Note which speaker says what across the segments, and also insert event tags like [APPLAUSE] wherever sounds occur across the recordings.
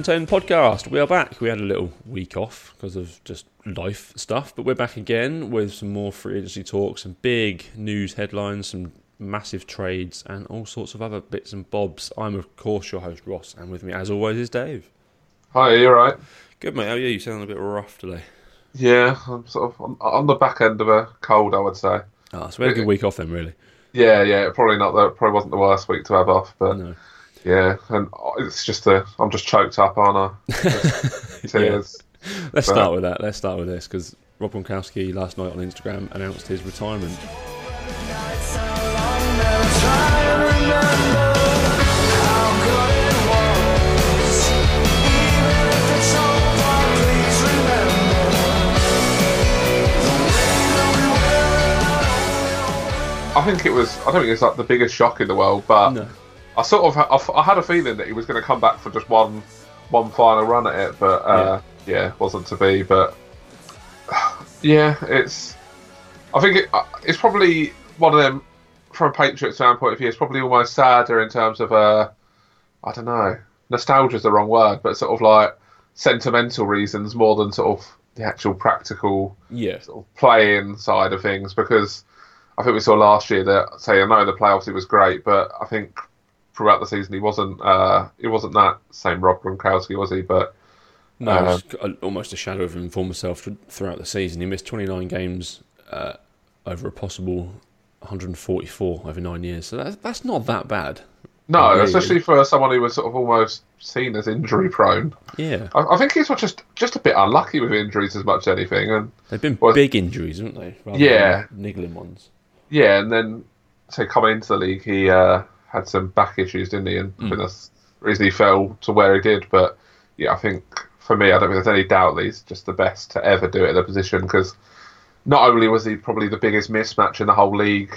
Speaker 1: and Ten podcast. We are back. We had a little week off because of just life stuff, but we're back again with some more free agency talks, some big news headlines, some massive trades, and all sorts of other bits and bobs. I'm of course your host Ross, and with me as always is Dave.
Speaker 2: Hi, you alright?
Speaker 1: Good mate. How are you? You sound a bit rough today.
Speaker 2: Yeah, I'm sort of on, the back end of a cold, I would say.
Speaker 1: Ah, so we had a good week off then, really.
Speaker 2: Yeah, yeah, probably not the probably wasn't the worst week to have off, but
Speaker 1: No.
Speaker 2: Yeah, and it's just a I'm just choked up, aren't I? [LAUGHS] Tears.
Speaker 1: Let's
Speaker 2: But-
Speaker 1: start with that. Let's start with this because Rob Gronkowski last night on Instagram announced his retirement.
Speaker 2: I think it was. I don't think it's like the biggest shock in the world, but
Speaker 1: No.
Speaker 2: I sort of I, had a feeling that he was going to come back for just one one final run at it, but uh, yeah. wasn't to be. But [SIGHS] yeah, it's. I think it, uh, it's probably one of them from a Patriots fan point of view. It's probably almost sadder in terms of uh, I don't know, nostalgia is the wrong word, but sort of like sentimental reasons more than sort of the actual practical
Speaker 1: Yeah.
Speaker 2: sort of playing side of things because I think we saw last year that say I know the playoffs he was great, but I think throughout the season he wasn't uh, he wasn't that same Rob Gronkowski was he? But
Speaker 1: No,
Speaker 2: Uh,
Speaker 1: it's got a- almost a shadow of him for himself throughout the season. He missed 29 games uh, over a possible 144 over nine years. So that's, that's not that bad.
Speaker 2: no,
Speaker 1: really?
Speaker 2: especially for someone who was sort of almost seen as injury prone.
Speaker 1: Yeah.
Speaker 2: I, I think he's just just a bit unlucky with injuries as much as anything, and
Speaker 1: They've been
Speaker 2: Well-
Speaker 1: big injuries, haven't they? Rather
Speaker 2: Yeah.
Speaker 1: niggling ones.
Speaker 2: yeah, and then so coming into the league he uh, had some back issues, didn't he? And
Speaker 1: Mm.
Speaker 2: that's the reason he fell to where he did. But yeah, I think for me, I don't think there's any doubt that he's just the best to ever do it at the position because not only was he probably the biggest mismatch in the whole league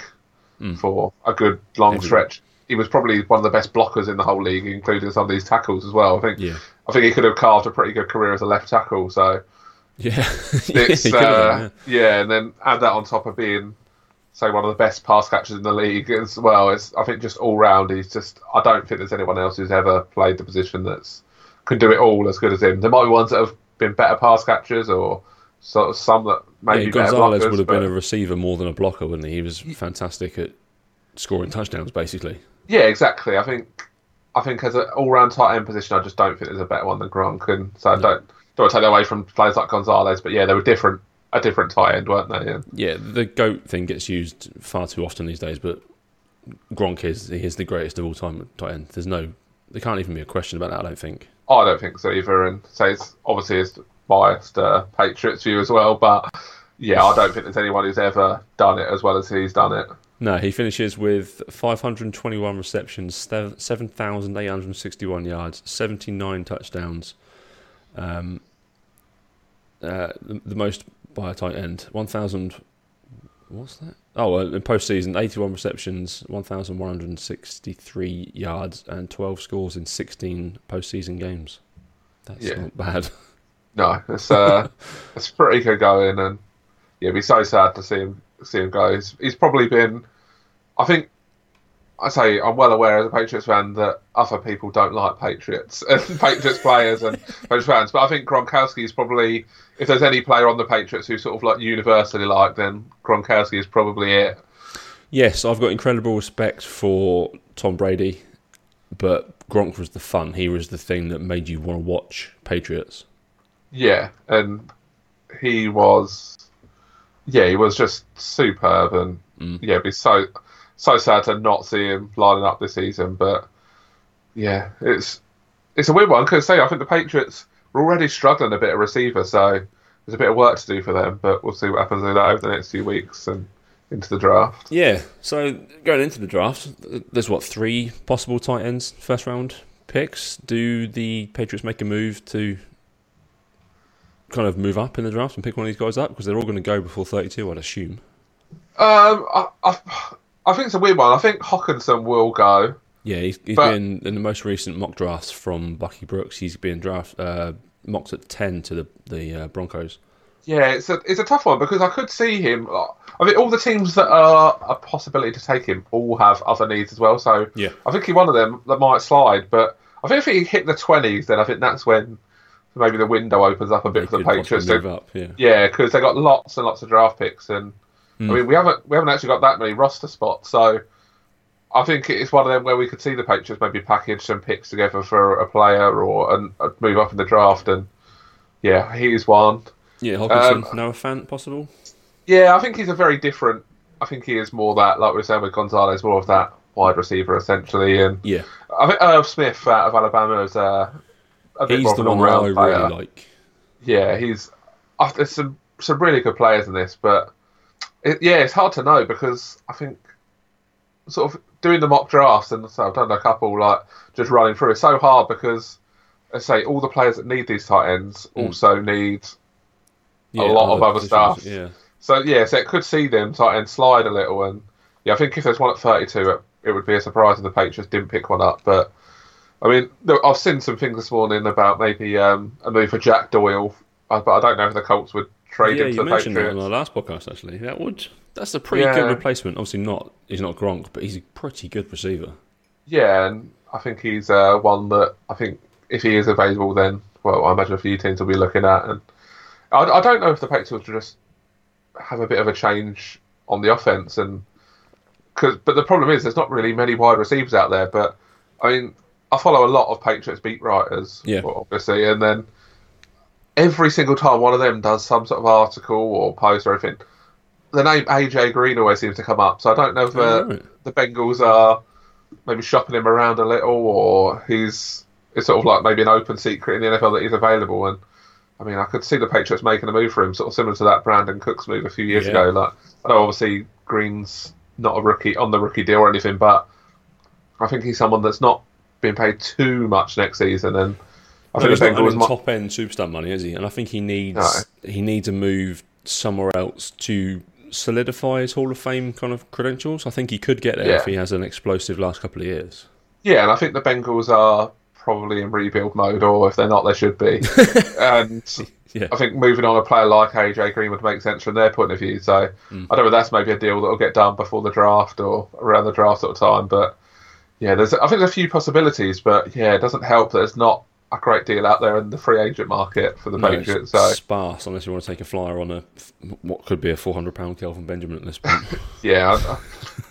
Speaker 1: Mm.
Speaker 2: for a good long
Speaker 1: Everyone.
Speaker 2: stretch, he was probably one of the best blockers in the whole league, including some of these tackles as well. I think
Speaker 1: Yeah.
Speaker 2: I think he could have carved a pretty good career as a left tackle. So
Speaker 1: Yeah. [LAUGHS]
Speaker 2: it's
Speaker 1: have
Speaker 2: uh, yeah. and then add that on top of being say one of the best pass catchers in the league as well. It's I think just all round he's just I don't think there's anyone else who's ever played the position that's can do it all as good as him. There might be ones that have been better pass catchers or sort of some that
Speaker 1: yeah.
Speaker 2: maybe better
Speaker 1: Gonzalez
Speaker 2: blockers,
Speaker 1: would have
Speaker 2: but-
Speaker 1: been a receiver more than a blocker, wouldn't he? He was fantastic at scoring touchdowns, basically.
Speaker 2: Yeah, exactly. I think I think as an all round tight end position I just don't think there's a better one than Gronk and so I don't don't want to take that away from players like Gonzalez, but yeah, they were different a different tight end, weren't they? And
Speaker 1: Yeah, the goat thing gets used far too often these days, but Gronk is he is the greatest of all time tight end. There's no, there can't even be a question about that. I don't think.
Speaker 2: I don't think so either, and so it's obviously it's biased uh, Patriots view as well. But yeah, I don't think there's anyone who's ever done it as well as he's done it.
Speaker 1: No, he finishes with 521 receptions, 7,861 yards, 79 touchdowns. Um, uh, the, the most by a tight end, 1,000. What's that? Oh, in postseason, 81 receptions, 1,163 yards, and 12 scores in 16 postseason games. That's
Speaker 2: Yeah.
Speaker 1: not bad. [LAUGHS]
Speaker 2: No, it's uh, [LAUGHS] it's pretty good going, and yeah, it'd be so sad to see him see him go. He's, he's probably been, I think. I say I'm well aware as a Patriots fan that other people don't like Patriots [LAUGHS] and Patriots players and [LAUGHS] Patriots fans, but I think Gronkowski is probably if there's any player on the Patriots who sort of like universally liked, then Gronkowski is probably it.
Speaker 1: Yes, I've got incredible respect for Tom Brady, but Gronk was the fun. He was the thing that made you want to watch Patriots.
Speaker 2: Yeah, and he was, yeah, he was just superb, and
Speaker 1: Mm.
Speaker 2: yeah, be so so sad to not see him lining up this season. But yeah, it's it's a weird one because say I think the Patriots were already struggling a bit of receiver, so there's a bit of work to do for them. But we'll see what happens with that over the next few weeks and into the draft.
Speaker 1: Yeah, so going into the draft, there's what three possible tight ends first round picks. Do the Patriots make a move to kind of move up in the draft and pick one of these guys up because they're all going to go before 32, I'd assume.
Speaker 2: Um, I, I I think it's a weird one. I think Hockenson will go.
Speaker 1: Yeah, he's, he's
Speaker 2: But-
Speaker 1: been in the most recent mock drafts from Bucky Brooks. He's been draft uh, mocked at 10 to the the uh, Broncos.
Speaker 2: Yeah, it's a it's a tough one because I could see him. I mean, all the teams that are a possibility to take him all have other needs as well. So
Speaker 1: Yeah.
Speaker 2: I think he's one of them that might slide. But I think if he hit the twenties, then I think that's when maybe the window opens up a bit for the Patriots.
Speaker 1: move up, yeah.
Speaker 2: Yeah, because they got lots and lots of draft picks, and
Speaker 1: Hmm.
Speaker 2: I mean we haven't we haven't actually got that many roster spots, so I think it's one of them where we could see the Patriots maybe package some picks together for a player or and move up in the draft, and yeah, he's one.
Speaker 1: Yeah, Hockenson,
Speaker 2: Um,
Speaker 1: Noah Fant, possible.
Speaker 2: Yeah, I think he's a very different. I think he is more that, like we were saying with Gonzalez, more of that wide receiver essentially, and
Speaker 1: Yeah,
Speaker 2: I think Irv Smith out of Alabama is uh, a bit
Speaker 1: he's
Speaker 2: more
Speaker 1: the
Speaker 2: of an
Speaker 1: I
Speaker 2: all-round player.
Speaker 1: really like.
Speaker 2: Yeah, he's. Uh, there's some some really good players in this, but it, yeah, it's hard to know because I think sort of doing the mock drafts and so I've done a couple like just running through. It's so hard because, let's say, all the players that need these tight ends
Speaker 1: Mm.
Speaker 2: also need.
Speaker 1: Yeah,
Speaker 2: lot of other stuff.
Speaker 1: Yeah,
Speaker 2: So yeah, so it could see them tight end slide a little, and yeah, I think if there's one at 32, it, it would be a surprise if the Patriots didn't pick one up. But I mean, I've seen some things this morning about maybe um, a move for Jack Doyle, uh, but I don't know if the Colts would trade
Speaker 1: yeah.
Speaker 2: him to
Speaker 1: You
Speaker 2: the
Speaker 1: mentioned that
Speaker 2: Patriots.
Speaker 1: on our last podcast. Actually, that would that's a pretty
Speaker 2: Yeah.
Speaker 1: good replacement. Obviously, not he's not Gronk, but he's a pretty good receiver.
Speaker 2: Yeah, and I think he's uh, one that I think if he is available, then well, I imagine a few teams will be looking at. And I, I don't know if the Patriots will just have a bit of a change on the offense, and cause, but the problem is there's not really many wide receivers out there. But I mean, I follow a lot of Patriots beat writers,
Speaker 1: Yeah.
Speaker 2: obviously, and then every single time one of them does some sort of article or post or anything, the name AJ Green always seems to come up. So I don't know if uh,
Speaker 1: right.
Speaker 2: the Bengals are maybe shopping him around a little, or he's it's sort of like maybe an open secret in the NFL that he's available. And I mean, I could see the Patriots making a move for him, sort of similar to that Brandin Cooks move a few years
Speaker 1: Yeah.
Speaker 2: ago. Like, I know obviously Green's not a rookie on the rookie deal or anything, but I think he's someone that's not being paid too much next season. And I think
Speaker 1: he's not earning
Speaker 2: might.
Speaker 1: top end superstar money, is he? And I think he needs he needs a move somewhere else to solidify his Hall of Fame kind of credentials. I think he could get there
Speaker 2: Yeah.
Speaker 1: if he has an explosive last couple of years.
Speaker 2: Yeah, and I think the Bengals are probably in rebuild mode, or if they're not, they should be. [LAUGHS] and
Speaker 1: Yeah.
Speaker 2: I think moving on a player like AJ Green would make sense from their point of view. So
Speaker 1: Mm.
Speaker 2: I don't know if that's maybe a deal that will get done before the draft or around the draft sort of time. But yeah, there's I think there's a few possibilities, but yeah, it doesn't help that there's not a great deal out there in the free agent market for the
Speaker 1: No, it's
Speaker 2: Patriots. So
Speaker 1: sparse unless you want to take a flyer on a what could be a 400 pound Kelvin Benjamin at this point. [LAUGHS] [LAUGHS]
Speaker 2: yeah, I,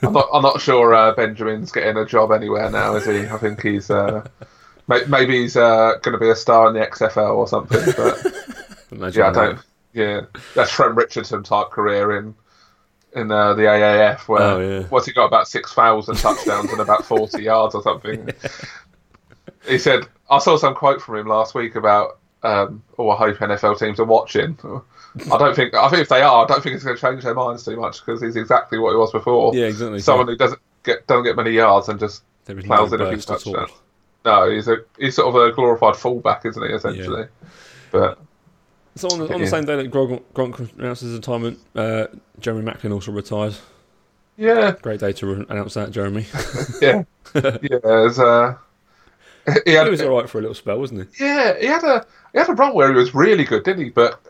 Speaker 2: I'm not I'm not sure uh, Benjamin's getting a job anywhere now, is he? I think he's. Uh, may- Maybe he's uh, going to be a star in the XFL or something, but [LAUGHS]
Speaker 1: Imagine
Speaker 2: Yeah, I don't. Yeah, that's Trent Richardson type career in in uh, the AAF where
Speaker 1: Oh, yeah.
Speaker 2: what's he got about six thousand touchdowns and about forty yards or something. He said, I saw some quote from him last week about. Um, oh, I hope NFL teams are watching. I don't think. I think if they are, I don't think it's going to change their minds too much because he's exactly what he was before.
Speaker 1: Yeah, exactly.
Speaker 2: Someone who doesn't get doesn't get many yards and just
Speaker 1: there is
Speaker 2: plows
Speaker 1: no
Speaker 2: in a few
Speaker 1: burst at all.
Speaker 2: touchdowns. no, he's a he's sort of a glorified fullback, isn't he? Essentially, but
Speaker 1: So on the, on
Speaker 2: Yeah.
Speaker 1: the same day that Gronk, Gronk announced his retirement, uh, Jeremy Maclin also retired.
Speaker 2: yeah,
Speaker 1: Great day to announce that, Jeremy. [LAUGHS]
Speaker 2: yeah, yeah. There's uh, he [LAUGHS]
Speaker 1: he
Speaker 2: had,
Speaker 1: was all right for a little spell, wasn't he?
Speaker 2: yeah, he had a he had a run where he was really good, didn't he? But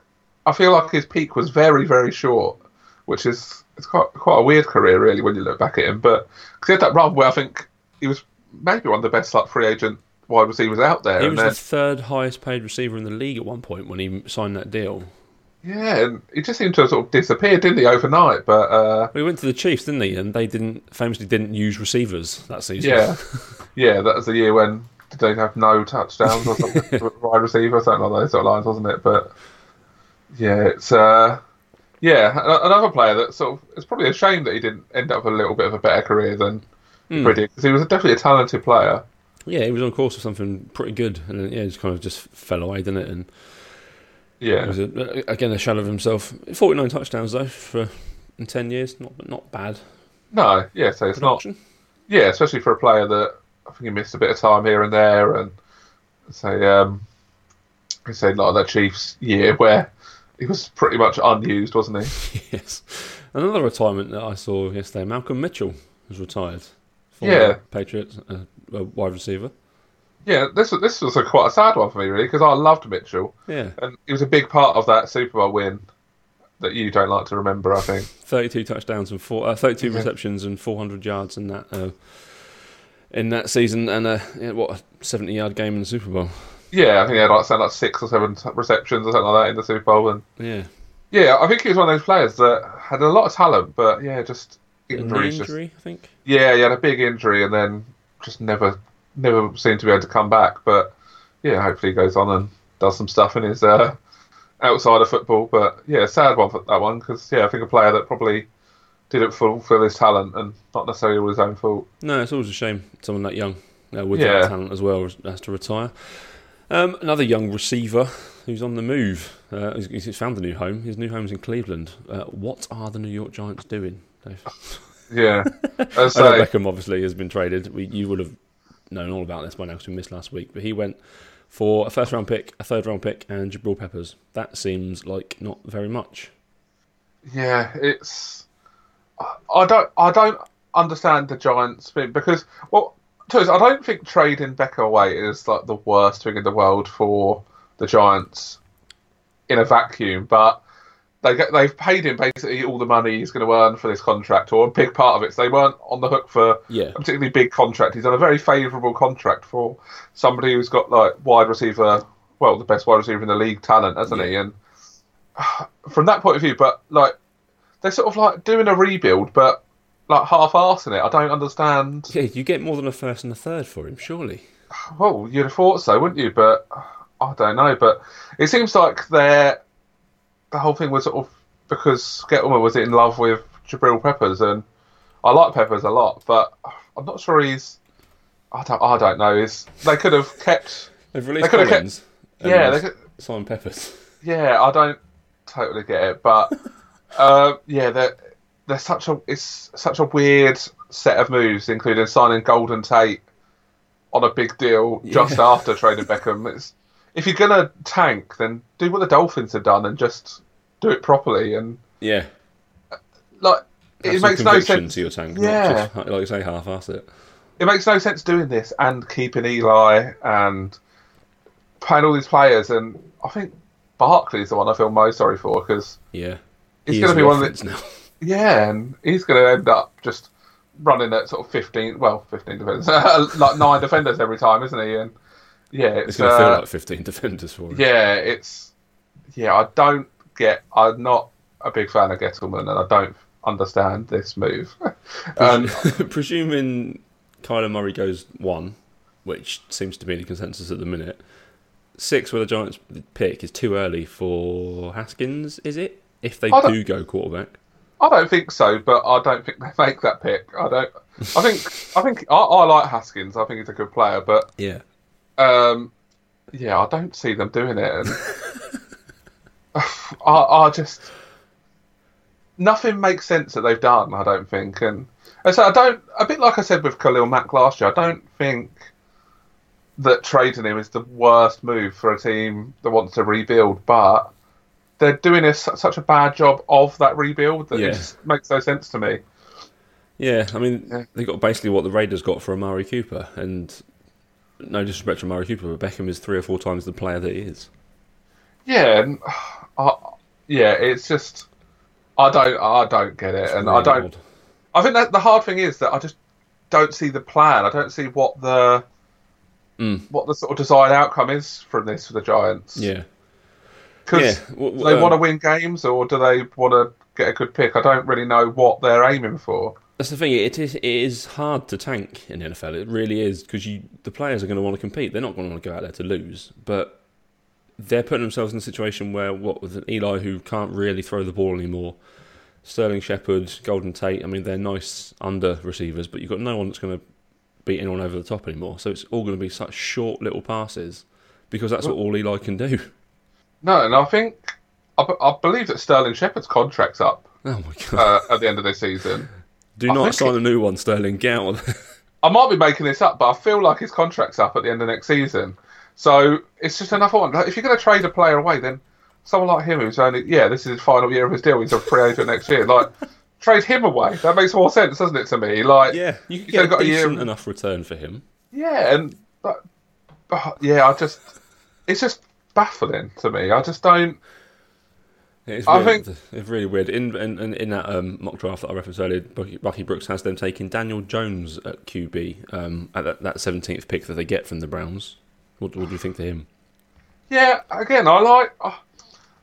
Speaker 2: I feel like his peak was very very short, which is it's quite quite a weird career really when you look back at him. But 'cause he had that run where I think he was maybe one of the best like free agent wide receivers out there,
Speaker 1: He was
Speaker 2: then
Speaker 1: the third highest paid receiver in the league at one point when he signed that deal.
Speaker 2: yeah, and he just seemed to have sort of disappeared, didn't he, overnight? But uh,
Speaker 1: he went to the Chiefs, didn't he? And they didn't famously didn't use receivers that season.
Speaker 2: yeah, [LAUGHS] yeah, that was the year when did they have no touchdowns or something [LAUGHS] wide receiver, something like those sort of lines, wasn't it? But yeah, it's uh, yeah, another player that sort of it's probably a shame that he didn't end up with a little bit of a better career than. Brady because he was definitely a talented player.
Speaker 1: yeah, he was on course for something pretty good, and then, yeah, just kind of just fell away, didn't it? And
Speaker 2: Yeah,
Speaker 1: was a, again a shadow of himself. Forty nine touchdowns though for in ten years, not not bad
Speaker 2: no, yeah, so it's not yeah, especially for a player that I think he missed a bit of time here and there, and say um, he said like that Chiefs year [LAUGHS] where he was pretty much unused, wasn't he?
Speaker 1: yes, another retirement that I saw yesterday. Malcolm Mitchell was retired.
Speaker 2: Yeah.
Speaker 1: Patriots uh, uh, wide receiver.
Speaker 2: Yeah, this was this was a quite a sad one for me really because I loved Mitchell
Speaker 1: Yeah,
Speaker 2: and he was a big part of that Super Bowl win that you don't like to remember. I think. [LAUGHS]
Speaker 1: thirty two touchdowns and four, uh, thirty two
Speaker 2: Yeah.
Speaker 1: receptions and four hundred yards in that. Uh, in that season and a what a seventy yard game in the Super Bowl.
Speaker 2: Yeah, I think he had like, like six or seven receptions or something like that in the Super Bowl, and
Speaker 1: yeah,
Speaker 2: yeah, I think he was one of those players that had a lot of talent, but yeah, just
Speaker 1: injuries. Injury, just, I think.
Speaker 2: Yeah, he had a big injury and then just never, never seemed to be able to come back. But yeah, hopefully he goes on and does some stuff in his uh, outside of football. But yeah, sad one for that one because yeah, I think a player that probably didn't fulfill his talent and not necessarily all his own fault.
Speaker 1: No, it's always a shame someone that young uh, with yeah. that talent as well has to retire. Um, another young receiver who's on the move. Uh, he's, he's, found a new home. His new home's in Cleveland. Uh, what are the New York Giants doing, Dave? [LAUGHS]
Speaker 2: Yeah, [LAUGHS]
Speaker 1: I know Beckham obviously has been traded. We, you would have known all about this by now because we missed last week. But he went for a first round pick, a third round pick, and Jabril Peppers. That seems like not very much.
Speaker 2: Yeah, it's. I don't. I don't understand the Giants thing because well, I don't think trading Beckham away is like the worst thing in the world for the Giants in a vacuum, but they get, they've paid him basically all the money he's going to earn for this contract, or a big part of it. So they weren't on the hook for
Speaker 1: yeah.
Speaker 2: a particularly big contract. He's on a very favourable contract for somebody who's got like wide receiver, well, the best wide receiver in the league talent, hasn't yeah. he? And [SIGHS] from that point of view, but like they're sort of like doing a rebuild, but like half-assing it. I don't understand.
Speaker 1: Yeah, you get more than a first and a third for him, surely.
Speaker 2: Well, you'd have thought so, wouldn't you? But I don't know. But it seems like they're the whole thing was sort of because Gettleman was in love with Jabril Peppers, and I like Peppers a lot, but I'm not sure he's. I don't. I don't know. Is they could have kept.
Speaker 1: They've released they could have kept.
Speaker 2: Yeah, they could,
Speaker 1: Simon Peppers.
Speaker 2: Yeah, I don't totally get it, but [LAUGHS] uh, yeah, they're they're such a it's such a weird set of moves, including signing Golden Tate on a big deal just yeah. after trading Beckham. It's if you're gonna tank, then do what the Dolphins have done and just do it properly. And
Speaker 1: yeah,
Speaker 2: like Have it makes no sense
Speaker 1: to your tank. Yeah, just, like you say, half-ass it.
Speaker 2: It makes no sense doing this and keeping Eli and paying all these players. And I think Barkley's the one I feel most sorry for because
Speaker 1: yeah,
Speaker 2: he's he going to be one of the now. [LAUGHS] Yeah, and he's going to end up just running at sort of 15, well, 15 defenders, [LAUGHS] like nine defenders every time, isn't he? And yeah, it's,
Speaker 1: it's going to uh, feel like 15 defenders for him.
Speaker 2: Yeah, it's yeah. I don't get. I'm not a big fan of Gettleman, and I don't understand this move. [LAUGHS]
Speaker 1: um, Presuming Kyler Murray goes one, which seems to be the consensus at the minute. Six with the Giants pick is too early for Haskins, is it? If they do go quarterback,
Speaker 2: I don't think so, but I don't think they make that pick. I don't. I think. I think I, I like Haskins. I think he's a good player, but
Speaker 1: yeah,
Speaker 2: um, yeah, I don't see them doing it. And [SIGHS] I, I just nothing makes sense that they've done. I don't think, and, and so I don't. A bit like I said with Khalil Mack last year, I don't think that trading him is the worst move for a team that wants to rebuild, but they're doing a, such a bad job of that rebuild that yeah. it just makes no sense to me.
Speaker 1: Yeah, I mean, yeah. they got basically what the Raiders got for Amari Cooper, and no disrespect to Amari Cooper, but Beckham is three or four times the player that he is.
Speaker 2: Yeah, and, [SIGHS] uh, yeah, it's just I don't I don't get it, it's and really I don't. Odd. I think that the hard thing is that I just don't see the plan. I don't see what the
Speaker 1: mm.
Speaker 2: what the sort of desired outcome is from this for the Giants.
Speaker 1: Yeah,
Speaker 2: because yeah. well, they um, want to win games or do they want to get a good pick? I don't really know what they're aiming for.
Speaker 1: That's the thing. It is it is hard to tank in the NFL. It really is because you the players are going to want to compete. They're not going to want to go out there to lose, but they're putting themselves in a situation where what with an Eli who can't really throw the ball anymore, Sterling Shepard, Golden Tate. I mean, they're nice under receivers, but you've got no one that's going to beat anyone over the top anymore. So it's all going to be such short little passes because that's what all Eli can do.
Speaker 2: No, and I think I, I believe that Sterling Shepard's contract's up.
Speaker 1: Oh my god!
Speaker 2: Uh, at the end of this season.
Speaker 1: Do I not sign it, a new one, Sterling. Get out.
Speaker 2: I might be making this up, but I feel like his contract's up at the end of next season. So it's just another one. Like, if you're going to trade a player away, then someone like him who's only yeah, this is his final year of his deal. He's a free agent next year. Like [LAUGHS] trade him away. That makes more sense, doesn't it, to me? Like
Speaker 1: yeah, you could get a decent a enough return for him.
Speaker 2: Yeah, and but, yeah, I just it's just baffling to me. I just don't.
Speaker 1: It's
Speaker 2: I
Speaker 1: weird.
Speaker 2: think-
Speaker 1: it's really weird. In in, in, that um, mock draft that I referenced earlier, Bucky, Bucky Brooks has them taking Daniel Jones at QB um, at that, 17th pick that they get from the Browns. What, what do you think to him?
Speaker 2: Yeah, again, I like. Uh,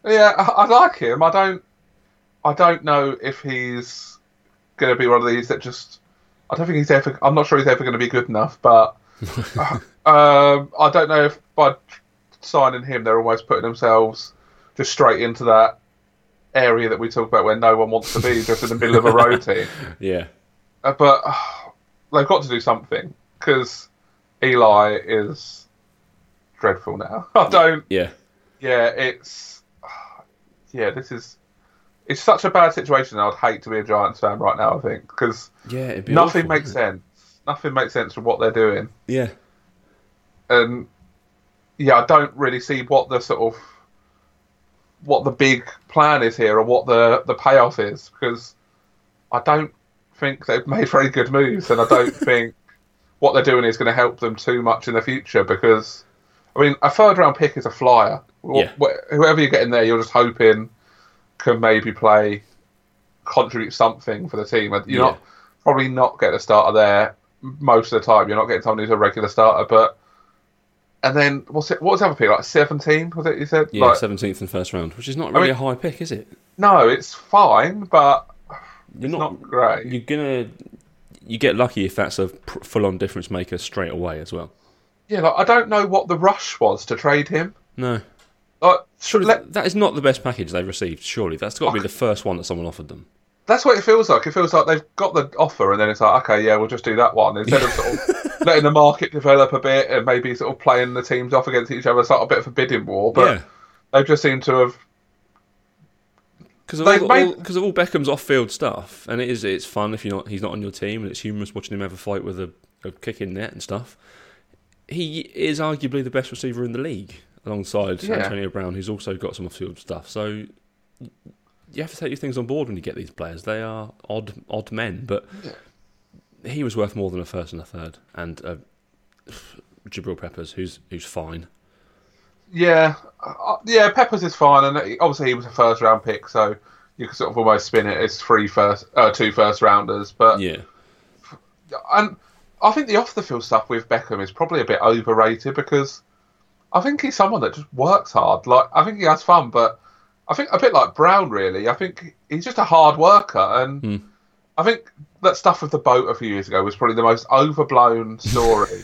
Speaker 2: yeah, I, I like him. I don't. I don't know if he's going to be one of these that just. I don't think he's ever. I'm not sure he's ever going to be good enough, but [LAUGHS] uh, um, I don't know if by signing him, they're almost putting themselves just straight into that area that we talk about where no one wants to be, just in the middle of a road team. [LAUGHS]
Speaker 1: Yeah,
Speaker 2: Uh, but uh, they've got to do something because Eli is dreadful now. [LAUGHS] I don't.
Speaker 1: yeah,
Speaker 2: Yeah, it's yeah. This is it's such a bad situation. I'd hate to be a Giants fan right now. I think because
Speaker 1: yeah. Be
Speaker 2: nothing
Speaker 1: awful,
Speaker 2: makes sense. Nothing makes sense from what they're doing.
Speaker 1: Yeah,
Speaker 2: and yeah, I don't really see what the sort of what the big plan is here or what the the payoff is because I don't think they've made very good moves, and I don't [LAUGHS] think what they're doing is going to help them too much in the future because. I mean, a third round pick is a flyer.
Speaker 1: Yeah.
Speaker 2: Whoever you get in there, you're just hoping can maybe play, contribute something for the team. You're
Speaker 1: Yeah.
Speaker 2: not probably not get a starter there most of the time. You're not getting someone who's a regular starter, but and then what's it? What was the other pick? Like seventeen? Was it? You said?
Speaker 1: yeah.
Speaker 2: Like,
Speaker 1: 17th and first round, which is not really
Speaker 2: mean-
Speaker 1: a high pick, is it?
Speaker 2: no, it's fine, but
Speaker 1: You're
Speaker 2: it's
Speaker 1: not.
Speaker 2: not great.
Speaker 1: You're gonna. You get lucky if that's a full-on difference maker straight away as well.
Speaker 2: yeah, like I don't know what the rush was to trade him.
Speaker 1: No,
Speaker 2: Like,
Speaker 1: surely
Speaker 2: let-
Speaker 1: that- that is not the best package they've received. Surely that's got to be the first one that someone offered them.
Speaker 2: That's what it feels like. It feels like they've got the offer, and then it's like, okay, yeah, we'll just do that one instead of sort of [LAUGHS] letting the market develop a bit and maybe sort of playing the teams off against each other, sort of a bit of a bidding war. But
Speaker 1: yeah.
Speaker 2: they've just seemed to have.
Speaker 1: Because of,
Speaker 2: They
Speaker 1: all,
Speaker 2: made-
Speaker 1: all, of all Beckham's off-field stuff, and it is it's fun if you're not he's not on your team, and it's humorous watching him have a fight with a, a kick in net and stuff. He is arguably the best receiver in the league, alongside
Speaker 2: Yeah.
Speaker 1: Antonio Brown, who's also got some off-field stuff. So you have to take these things on board when you get these players. They are odd odd men, but he was worth more than a first and a third, and uh, Jabril Peppers, who's who's fine.
Speaker 2: Yeah, uh, yeah. Peppers is fine, and obviously he was a first round pick, so you could sort of almost spin it as three first, uh, two first rounders. But
Speaker 1: Yeah,
Speaker 2: and I think the off the field stuff with Beckham is probably a bit overrated because I think he's someone that just works hard. Like I think he has fun, but I think a bit like Brown really. I think he's just a hard worker, and
Speaker 1: Hmm.
Speaker 2: I think that stuff with the boat a few years ago was probably the most overblown [LAUGHS] story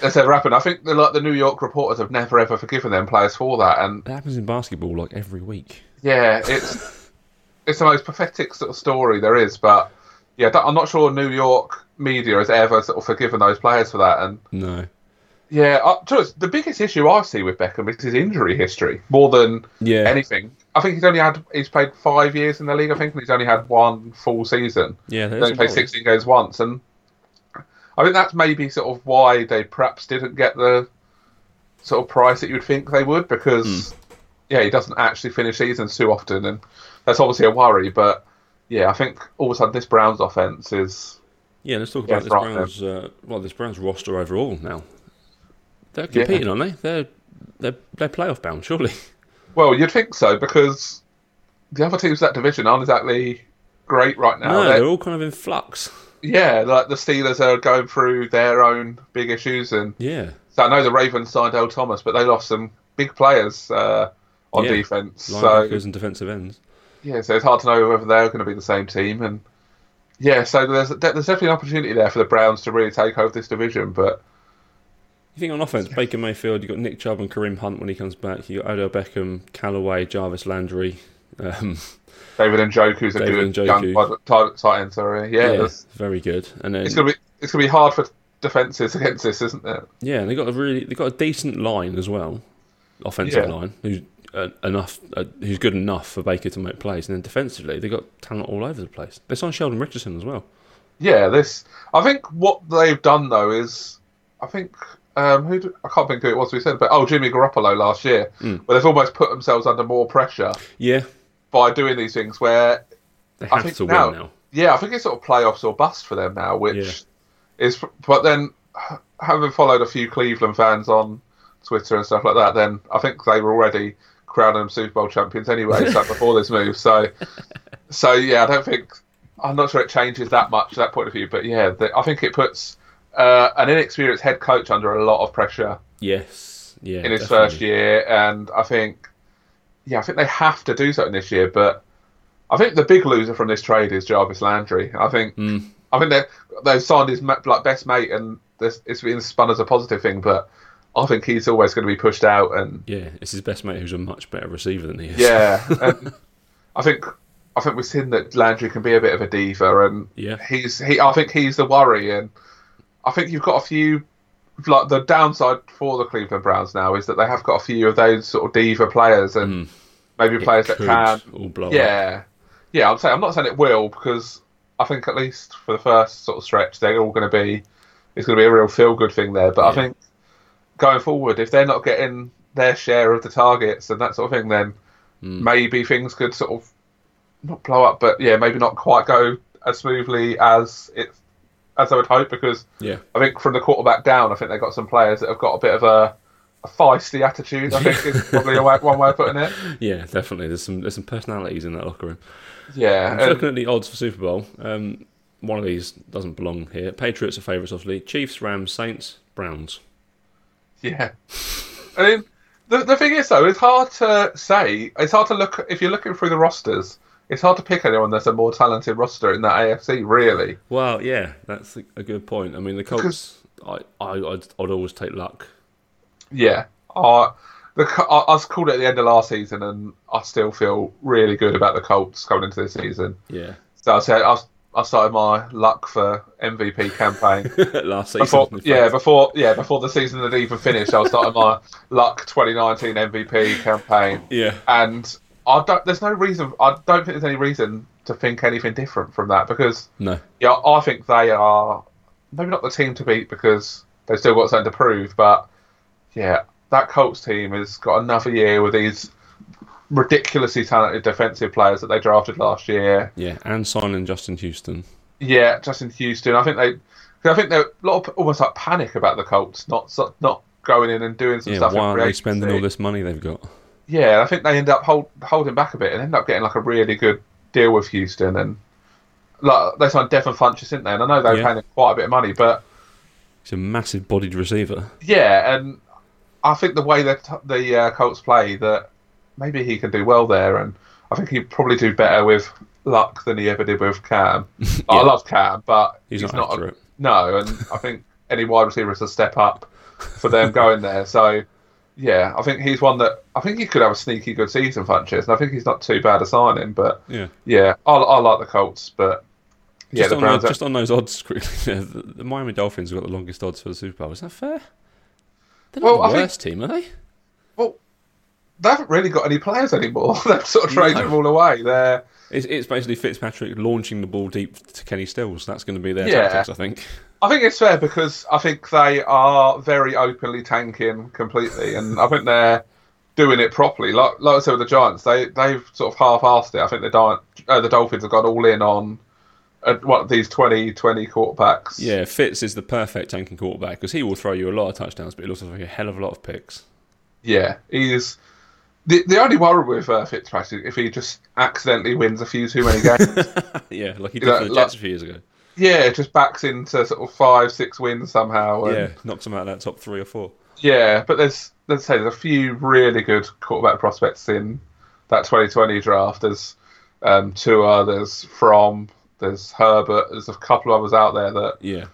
Speaker 2: that's ever happened. I think the, like the New York reporters have never ever forgiven them players for that, and
Speaker 1: it happens in basketball like every week.
Speaker 2: yeah, it's [LAUGHS] it's the most pathetic sort of story there is. But yeah, I'm not sure New York media has ever sort of forgiven those players for that. And
Speaker 1: No,
Speaker 2: yeah, uh, to us, the biggest issue I see with Beckham is his injury history more than
Speaker 1: yeah,
Speaker 2: anything. I think he's only had he's played five years in the league. I think and he's only had one full season.
Speaker 1: yeah.
Speaker 2: He's only played 16 games once, and I think that's maybe sort of why they perhaps didn't get the sort of price that you'd think they would, because yeah, he doesn't actually finish seasons too often, and that's obviously a worry. But yeah, I think all of a sudden this Browns offense is
Speaker 1: Yeah, let's talk
Speaker 2: Yeah,
Speaker 1: about this Browns. Uh, well, this Browns roster overall now. They're competing, aren't they? They're they're they're playoff bound, surely. [LAUGHS]
Speaker 2: well, you'd think so because the other teams in that division aren't exactly great right now.
Speaker 1: no,
Speaker 2: They're-
Speaker 1: they're all kind of in flux.
Speaker 2: yeah, like the Steelers are going through their own big issues, and
Speaker 1: Yeah,
Speaker 2: so I know the Ravens signed Earl Thomas, but they lost some big players uh, on
Speaker 1: Yeah.
Speaker 2: defense. So
Speaker 1: linebackers and defensive ends.
Speaker 2: yeah, so it's hard to know whether they're going to be the same team, and yeah, so there's there's definitely an opportunity there for the Browns to really take over this division, but
Speaker 1: You think on offense, Baker Mayfield, you have got Nick Chubb and Kareem Hunt when he comes back. You've got Odell Beckham, Callaway, Jarvis Landry. Um,
Speaker 2: David Njoku's a
Speaker 1: David
Speaker 2: good
Speaker 1: Njoku.
Speaker 2: young tight tight end. Sorry, yeah,
Speaker 1: yeah, very good. And then
Speaker 2: it's gonna be it's gonna be hard for defenses against this, isn't it?
Speaker 1: yeah, they got a really they got a decent line as well, offensive
Speaker 2: Yeah.
Speaker 1: line who's uh, enough uh, who's good enough for Baker to make plays. And then defensively, they got talent all over the place. They signed Sheldon Richardson as well.
Speaker 2: Yeah, this. I think what they've done though is, I think um, who do, I can't think who it was we said, but oh, Jimmy Garoppolo last year,
Speaker 1: Mm.
Speaker 2: where they've almost put themselves under more pressure
Speaker 1: Yeah,
Speaker 2: by doing these things. Where
Speaker 1: they
Speaker 2: I think
Speaker 1: to
Speaker 2: now-
Speaker 1: win now.
Speaker 2: yeah, I think it's sort of playoffs or bust for them now, which
Speaker 1: Yeah.
Speaker 2: is. But then, having followed a few Cleveland fans on Twitter and stuff like that, then I think they were already crowning them Super Bowl champions anyway. so [LAUGHS] before this move, so so yeah, I don't think I'm not sure it changes that much that point of view. But yeah, the, I think it puts uh, an inexperienced head coach under a lot of pressure.
Speaker 1: Yes, yeah,
Speaker 2: in his
Speaker 1: definitely.
Speaker 2: first year, and I think yeah, I think they have to do something this year. But I think the big loser from this trade is Jarvis Landry. I think
Speaker 1: Mm.
Speaker 2: I think they they signed his like best mate, and this, it's been spun as a positive thing, but. I think he's always going to be pushed out, and
Speaker 1: Yeah, it's his best mate who's a much better receiver than he is.
Speaker 2: yeah, [LAUGHS] I think I think we've seen that Landry can be a bit of a diva, and
Speaker 1: Yeah.
Speaker 2: he's he. I think he's the worry, and I think you've got a few. Like the downside for the Cleveland Browns now is that they have got a few of those sort of diva players, and maybe
Speaker 1: It
Speaker 2: players that can.
Speaker 1: all blow up.
Speaker 2: Yeah, yeah. I'm saying I'm not saying it will because I think at least for the first sort of stretch they're all going to be. It's going to be a real feel good thing there, but I think going forward, if they're not getting their share of the targets and that sort of thing, then
Speaker 1: Mm.
Speaker 2: maybe things could sort of not blow up, but yeah, maybe not quite go as smoothly as it as I would hope. Because
Speaker 1: Yeah.
Speaker 2: I think from the quarterback down, I think they've got some players that have got a bit of a, a feisty attitude. I think is probably a way, one way of putting it. [LAUGHS]
Speaker 1: Yeah, definitely. There's some there's some personalities in that locker room.
Speaker 2: Yeah,
Speaker 1: I'm
Speaker 2: and-
Speaker 1: looking at the odds for Super Bowl. Um, one of these doesn't belong here. Patriots are favourites, obviously. Chiefs, Rams, Saints, Browns.
Speaker 2: Yeah. I mean, the, the thing is, though, it's hard to say. It's hard to look, if you're looking through the rosters, it's hard to pick anyone that's a more talented roster in that AFC, really.
Speaker 1: Well, yeah, that's a, a good point. I mean, the Colts. I, I I'd, I'd always take luck.
Speaker 2: Yeah. Uh, the, I, I was called it at the end of last season, and I still feel really good about the Colts coming into this season.
Speaker 1: Yeah,
Speaker 2: So I said, I, I started my Luck for MVP campaign. [LAUGHS]
Speaker 1: last season.
Speaker 2: Before, yeah, before yeah, before the season had even finished, I was starting my [LAUGHS] Luck 2019 MVP campaign.
Speaker 1: yeah,
Speaker 2: and I don't. There's no reason. I don't think there's any reason to think anything different from that because
Speaker 1: no,
Speaker 2: yeah, I think they are maybe not the team to beat because they've still got something to prove. But yeah, that Colts team has got another year with these ridiculously talented defensive players that they drafted last year.
Speaker 1: yeah, and signing Justin Houston.
Speaker 2: Yeah, Justin Houston. I think they. 'cause I think they're a lot of almost like panic about the Colts not not going in and doing some
Speaker 1: Yeah,
Speaker 2: stuff.
Speaker 1: why are they spending all this money they've got?
Speaker 2: Yeah, I think they end up hold, holding back a bit and end up getting like a really good deal with Houston and like they signed Devin Funchess, didn't they? And I know they were
Speaker 1: Yeah.
Speaker 2: paying him quite a bit of money, but
Speaker 1: He's a massive bodied receiver.
Speaker 2: yeah, and I think the way that the uh, Colts play, that maybe he can do well there, and I think he'd probably do better with Luck than he ever did with Cam. [LAUGHS] I love Cam, but
Speaker 1: He's,
Speaker 2: he's,
Speaker 1: not,
Speaker 2: not.
Speaker 1: accurate.
Speaker 2: no, and I think any wide receiver is a step up for them going there. So. Yeah, I think he's one that I think he could have a sneaky good season, Funchess, and I think he's not too bad a signing. But
Speaker 1: Yeah.
Speaker 2: Yeah, I, I like the Colts, but yeah,
Speaker 1: just, on the, just on those odds, [LAUGHS] quickly, the, the Miami Dolphins have got the longest odds for the Super Bowl. Is that fair? They're not
Speaker 2: Well,
Speaker 1: the
Speaker 2: think-
Speaker 1: worst team, are they?
Speaker 2: well, they haven't really got any players anymore. [LAUGHS] They've sort of traded
Speaker 1: No.
Speaker 2: them all away. They're
Speaker 1: It's, it's basically Fitzpatrick launching the ball deep to Kenny Stills. That's going to be their
Speaker 2: Yeah.
Speaker 1: tactics, I think.
Speaker 2: I think it's fair because I think they are very openly tanking completely, and I think they're doing it properly. Like, like I said with the Giants, they they've sort of half-assed it. I think the Giant, uh, the Dolphins have gone all in on uh, what these 20, 20 quarterbacks.
Speaker 1: Yeah, Fitz is the perfect tanking quarterback because he will throw you a lot of touchdowns, but he also like a hell of a lot of picks.
Speaker 2: yeah, he's. The, the only worry with uh, Fitzpatrick if he just accidentally wins a few too many games. [LAUGHS]
Speaker 1: yeah, like he did
Speaker 2: Yeah,
Speaker 1: for the
Speaker 2: like-
Speaker 1: a few years ago.
Speaker 2: Yeah, just backs into sort of five, six wins somehow. And,
Speaker 1: Yeah, knocks him out of that top three or four.
Speaker 2: Yeah, but there's let's say there's a few really good quarterback prospects in that 2020 draft. There's um, Tua, there's Fromm, there's Herbert. There's a couple of others out there that
Speaker 1: Yeah,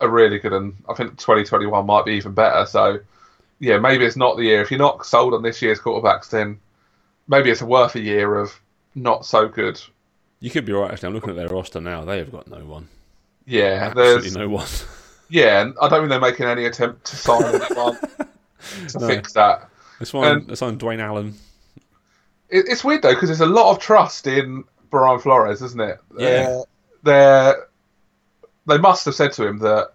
Speaker 2: are really good, and I think 2021 might be even better. So yeah, maybe it's not the year. If you're not sold on this year's quarterbacks, then maybe it's worth a year of not so good.
Speaker 1: you could be right. Actually, I'm looking at their roster now. They have got no one.
Speaker 2: Yeah,
Speaker 1: Absolutely
Speaker 2: there's
Speaker 1: no one. [LAUGHS]
Speaker 2: yeah, and I don't think they're making any attempt to sign [LAUGHS] anyone to
Speaker 1: No.
Speaker 2: fix that.
Speaker 1: It's.
Speaker 2: Um,
Speaker 1: it's on Dwayne Allen.
Speaker 2: It, it's weird though because there's a lot of trust in Brian Flores, isn't it?
Speaker 1: Yeah.
Speaker 2: They're- they must have said to him that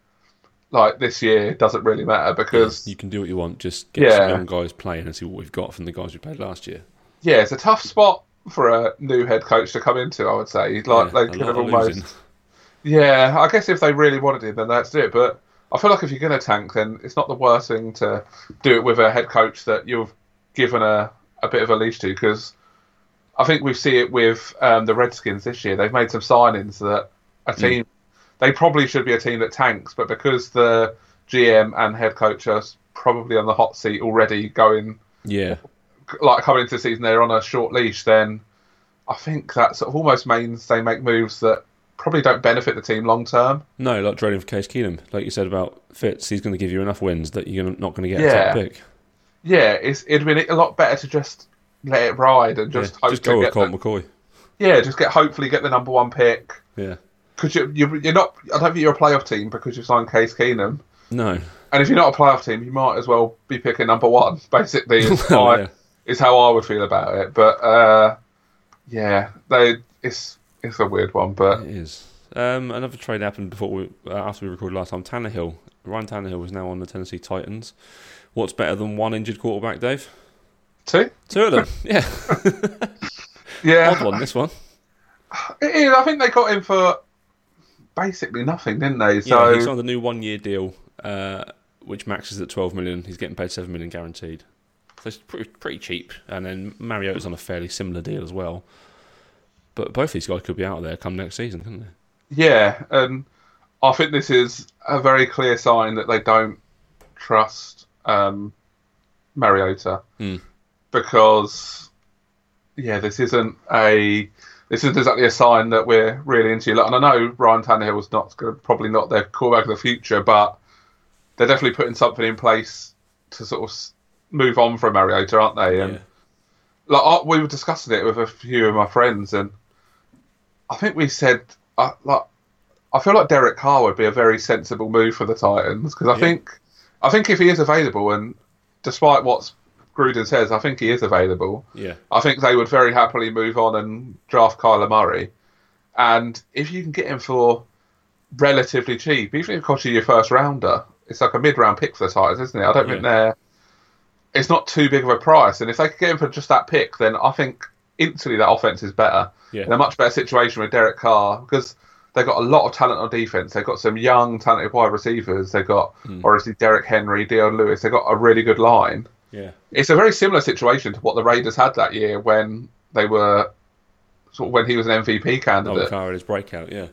Speaker 2: like this year doesn't really matter because
Speaker 1: You can do what you want. Just get some
Speaker 2: Yeah.
Speaker 1: young guys playing and see what we've got from the guys we played last year.
Speaker 2: yeah, it's a tough spot for a new head coach to come into. I would say like
Speaker 1: Yeah,
Speaker 2: they
Speaker 1: a
Speaker 2: could
Speaker 1: lot
Speaker 2: have
Speaker 1: of
Speaker 2: almost
Speaker 1: losing.
Speaker 2: Yeah. I guess if they really wanted it, then that's it. But I feel like if you're going to tank, then it's not the worst thing to do it with a head coach that you've given a a bit of a leash to because I think we see it with um, the Redskins this year. They've made some signings that a team mm. they probably should be a team that tanks, but because the GM and head coach are probably on the hot seat already, going
Speaker 1: yeah,
Speaker 2: like coming into the season, they're on a short leash. Then I think that sort of almost means they make moves that probably don't benefit the team long term.
Speaker 1: No, like trading for Case Keenum, like you said about Fitz, he's going to give you enough wins that you're not going to get yeah. a top pick.
Speaker 2: Yeah, it's, it'd been a lot better to just let it ride and just
Speaker 1: yeah, just go with Colt McCoy.
Speaker 2: Yeah, just get hopefully get the number one pick.
Speaker 1: Yeah,
Speaker 2: because you, you you're not. I don't think you're a playoff team because you've signed Case Keenum.
Speaker 1: No.
Speaker 2: And if you're not a playoff team, you might as well be picking number one. [LAUGHS] Basically, is, [LAUGHS] yeah. is how I would feel about it. But uh, yeah, they it's it's a weird one, but
Speaker 1: it is. Um, another trade happened before we uh, after we recorded last time. Tannehill, Ryan Tannehill is now on the Tennessee Titans. What's better than one injured quarterback, Dave?
Speaker 2: Two.
Speaker 1: Two of them. [LAUGHS] yeah.
Speaker 2: yeah.
Speaker 1: Odd one. This one.
Speaker 2: It is. I think they got him for basically nothing, didn't they?
Speaker 1: So yeah, he signed a new one-year deal, uh, which maxes at twelve million. He's getting paid seven million guaranteed. So it's pretty, pretty cheap. And then Mariota's on a fairly similar deal as well. But both these guys could be out of there come next season, couldn't they?
Speaker 2: Yeah, and I think this is a very clear sign that they don't trust um, Mariota
Speaker 1: mm.
Speaker 2: because, yeah, this isn't a this isn't exactly a sign that we're really into. And I know Ryan Tannehill was not probably not their quarterback of the future, but they're definitely putting something in place to sort of move on from Mariota, aren't they? And yeah. like we were discussing it with a few of my friends, and I think we said I, like I feel like Derek Carr would be a very sensible move for the Titans because I yeah. think I think if he is available and despite what Gruden says, I think he is available.
Speaker 1: Yeah,
Speaker 2: I think they would very happily move on and draft Kyler Murray, and if you can get him for relatively cheap, even if it costs you your first rounder, it's like a mid-round pick for the Titans, isn't it? I don't yeah. think they're. It's not too big of a price, and if they could get him for just that pick, then I think instantly that offense is better.
Speaker 1: Yeah.
Speaker 2: In a much better situation with Derek Carr because they've got a lot of talent on defense. They've got some young, talented wide receivers. They've got mm. obviously Derrick Henry, Dion Lewis. They've got a really good line.
Speaker 1: Yeah,
Speaker 2: it's a very similar situation to what the Raiders had that year when they were sort of when he was an MVP candidate.
Speaker 1: Oh, Carr his breakout, yeah.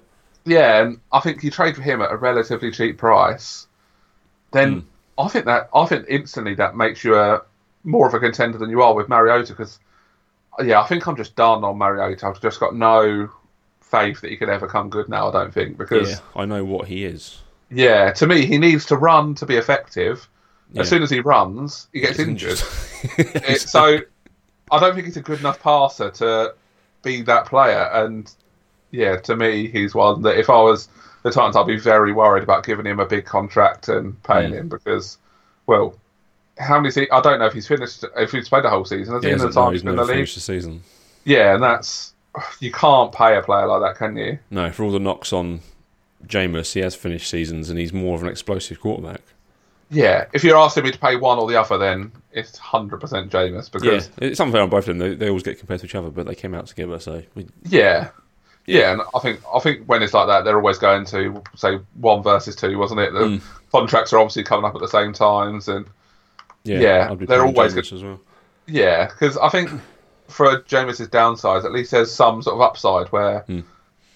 Speaker 2: Yeah, and I think you trade for him at a relatively cheap price. Then mm. I think that I think instantly that makes you a more of a contender than you are with Mariota because yeah, I think I'm just done on Mariota. I've just got no faith that he could ever come good now. I don't think because
Speaker 1: yeah, I know what he is.
Speaker 2: Yeah, to me, he needs to run to be effective. Yeah. As soon as he runs, he gets injured. [LAUGHS] it, so I don't think he's a good enough passer to be that player. And yeah, to me, he's one that if I was the Titans, I'd be very worried about giving him a big contract and paying mm. him because, well, how many? Se- I don't know if he's finished. If he's played the whole season. At the end of the time, he's been the league.
Speaker 1: The season.
Speaker 2: Yeah, and that's you can't pay a player like that, can you?
Speaker 1: No, for all the knocks on Jameis, he has finished seasons, and he's more of an explosive quarterback.
Speaker 2: Yeah, if you're asking me to pay one or the other, then it's hundred percent Jameis because
Speaker 1: yeah, it's unfair on both of them. They, they always get compared to each other, but they came out together. So we...
Speaker 2: yeah, yeah, and I think I think when it's like that, they're always going to say one versus two, wasn't it? The mm. contracts are obviously coming up at the same times, and
Speaker 1: yeah,
Speaker 2: yeah they're always good
Speaker 1: as well.
Speaker 2: Yeah, because I think for Jameis's downsides, at least there's some sort of upside where
Speaker 1: mm.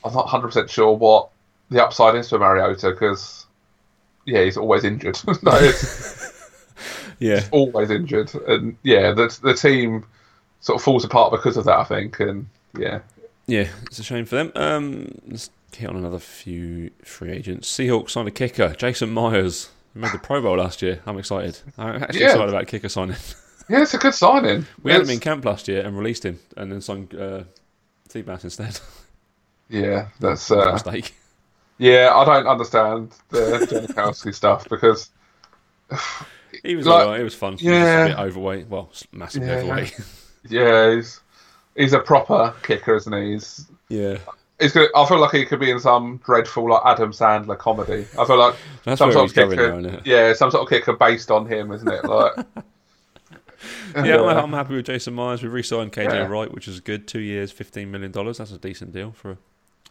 Speaker 2: I'm not 100 percent sure what the upside is for Mariota because yeah, he's always injured. [LAUGHS] no, [LAUGHS]
Speaker 1: yeah,
Speaker 2: he's always injured, and yeah, the the team sort of falls apart because of that. I think, and yeah,
Speaker 1: yeah, it's a shame for them. Um, let's hit on another few free agents. Seahawks signed a kicker, Jason Myers. He made the Pro Bowl last year. I'm excited. I'm actually yeah. excited about kicker signing. [LAUGHS]
Speaker 2: Yeah, it's a good signing.
Speaker 1: We it's... had him in camp last year and released him, and then signed uh, Seabass instead. [LAUGHS]
Speaker 2: Yeah, that's uh,
Speaker 1: a mistake.
Speaker 2: Yeah, I don't understand the Janikowski [LAUGHS] stuff because [SIGHS]
Speaker 1: he was like, It was fun. Yeah, was a bit overweight. Well, massively
Speaker 2: yeah.
Speaker 1: overweight.
Speaker 2: yeah, he's he's a proper kicker, isn't he? He's,
Speaker 1: yeah.
Speaker 2: He's good. I feel like he could be in some dreadful like Adam Sandler comedy. I feel like
Speaker 1: That's some sort of kicker,
Speaker 2: now, yeah, some sort of kicker based on him, isn't it? Like [LAUGHS]
Speaker 1: yeah, I'm, I'm, happy with Jason Myers. We re-signed KJ yeah. Wright, which is good. Two years, fifteen million dollars. That's a decent deal for a,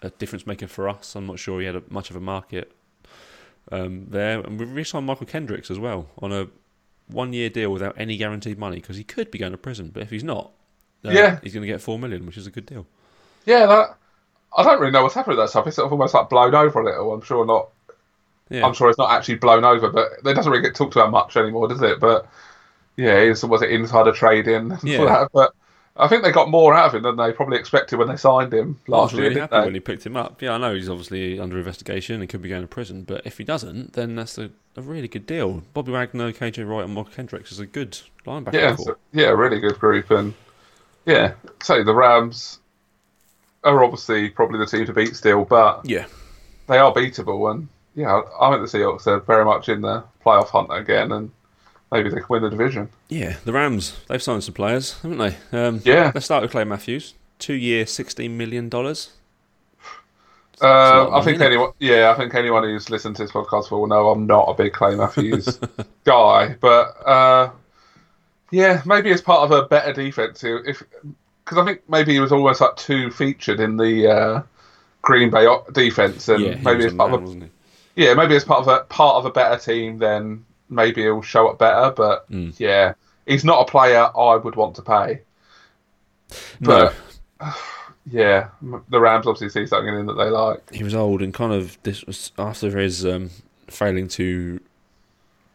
Speaker 1: a, difference maker for us. I'm not sure he had a, much of a market um, there. And we re-signed Mychal Kendricks as well on a one year deal without any guaranteed money because he could be going to prison. But if he's not, uh,
Speaker 2: Yeah.
Speaker 1: he's going to get four million, which is a good deal.
Speaker 2: Yeah, that. I don't really know what's happened with that stuff. It's sort of almost like blown over a little. I'm sure not.
Speaker 1: Yeah,
Speaker 2: I'm sure it's not actually blown over, but it doesn't really get talked about much anymore, does it? But yeah, it's was it insider trading
Speaker 1: Yeah.
Speaker 2: that. But I think they got more out of him than they probably expected when they signed him last year.
Speaker 1: really happy
Speaker 2: they?
Speaker 1: when he picked him up. Yeah, I know he's obviously under investigation and could be going to prison, but if he doesn't, then that's a, a really good deal. Bobby Wagner, KJ Wright, and Mychal Kendricks is a good linebacker
Speaker 2: Yeah, so- yeah, really good group, and yeah, say the Rams are obviously probably the team to beat still, but
Speaker 1: yeah,
Speaker 2: they are beatable, and yeah, I think the Seahawks are very much in the playoff hunt again, and maybe they can win the division.
Speaker 1: yeah. The Rams they've signed some players, haven't they? Um,
Speaker 2: Yeah.
Speaker 1: Let's start with Clay Matthews. Two year, sixteen million dollars.
Speaker 2: Uh, I think anyone, yeah, I think anyone who's listened to this podcast will know I'm not a big Clay Matthews [LAUGHS] guy, but uh, yeah, maybe as part of a better defense, if because I think maybe he was almost like too featured in the uh, Green Bay defense, and
Speaker 1: Yeah,
Speaker 2: maybe as part of a, yeah, maybe as part of a part of a better team, then maybe he'll show up better. But
Speaker 1: Mm.
Speaker 2: yeah, he's not a player I would want to pay.
Speaker 1: he? No,
Speaker 2: But [SIGHS] yeah, the Rams obviously see something in him that they like.
Speaker 1: he was old and kind of this was after his um, failing to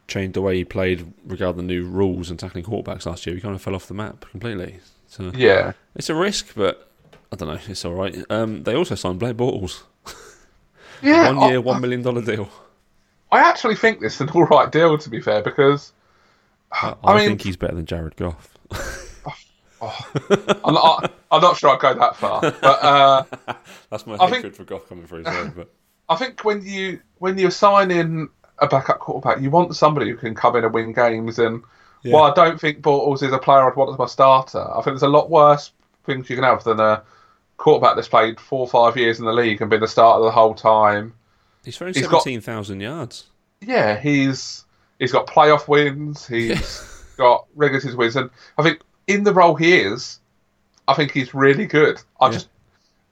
Speaker 1: change the way he played regarding the new rules and tackling quarterbacks last year. He kind of fell off the map completely. So
Speaker 2: Yeah,
Speaker 1: it's a risk, but I don't know. It's all right. Um, they also signed Blake Bortles, [LAUGHS]
Speaker 2: yeah.
Speaker 1: one
Speaker 2: I-
Speaker 1: year, one million dollar deal.
Speaker 2: I actually think this is an all right deal, to be fair, because
Speaker 1: I,
Speaker 2: I
Speaker 1: I
Speaker 2: mean-
Speaker 1: think he's better than Jared Goff. [LAUGHS]
Speaker 2: I'm not, I'm not sure I'd go that far. But uh, [LAUGHS]
Speaker 1: That's my
Speaker 2: I think-
Speaker 1: hatred for Goff coming through. Sorry, but
Speaker 2: I think when you when you sign in a backup quarterback, you want somebody who can come in and win games. And
Speaker 1: Yeah.
Speaker 2: while I don't think Bortles is a player I'd want as my starter, I think there's a lot worse things you can have than a quarterback that's played four or five years in the league and been the starter the whole time.
Speaker 1: he's thrown
Speaker 2: He's
Speaker 1: seventeen thousand yards.
Speaker 2: Yeah, he's he's got playoff wins. He's [LAUGHS] got regular season wins, and I think in the role he is, I think he's really good. I
Speaker 1: Yeah.
Speaker 2: just,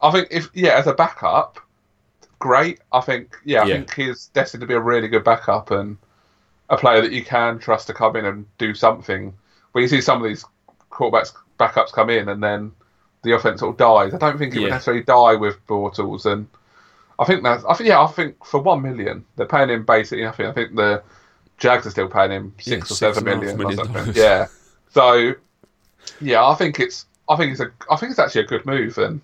Speaker 2: I think if yeah, as a backup, great. I think yeah, I
Speaker 1: Yeah.
Speaker 2: think he's destined to be a really good backup and a player that you can trust to come in and do something. When you see some of these quarterbacks backups come in and then the offense sort of dies, I don't think it would necessarily die with Bortles and. I think that's. I think yeah. I think for one million, they're paying him basically nothing. I think the Jags are still paying him six
Speaker 1: Yeah,
Speaker 2: or
Speaker 1: six
Speaker 2: seven
Speaker 1: half
Speaker 2: million or something. Yeah. So, yeah, I think it's. I think it's a. I think it's actually a good move and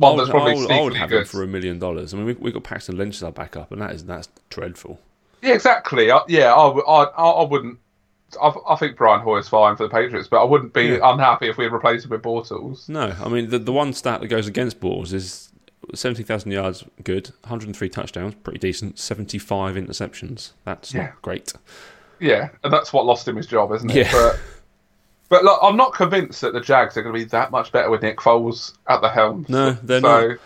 Speaker 2: one
Speaker 1: I
Speaker 2: that's probably
Speaker 1: I would, I would have him for a million dollars. I mean, we we got Paxton Lynch as our backup, and that is that's dreadful.
Speaker 2: Yeah, exactly. I, yeah, I wouldn't. I, I think Brian Hoyer's fine for the Patriots, but I wouldn't be
Speaker 1: Yeah.
Speaker 2: unhappy if we had replaced him with Bortles.
Speaker 1: No, I mean the the one stat that goes against Bortles is seventy thousand yards, good, one hundred and three touchdowns, pretty decent, seventy five interceptions. That's
Speaker 2: Yeah.
Speaker 1: not great.
Speaker 2: Yeah, and that's what lost him his job, isn't it?
Speaker 1: Yeah.
Speaker 2: But, but look, I'm not convinced that the Jags are going to be that much better with Nick Foles at the helm.
Speaker 1: No, they're
Speaker 2: so,
Speaker 1: not.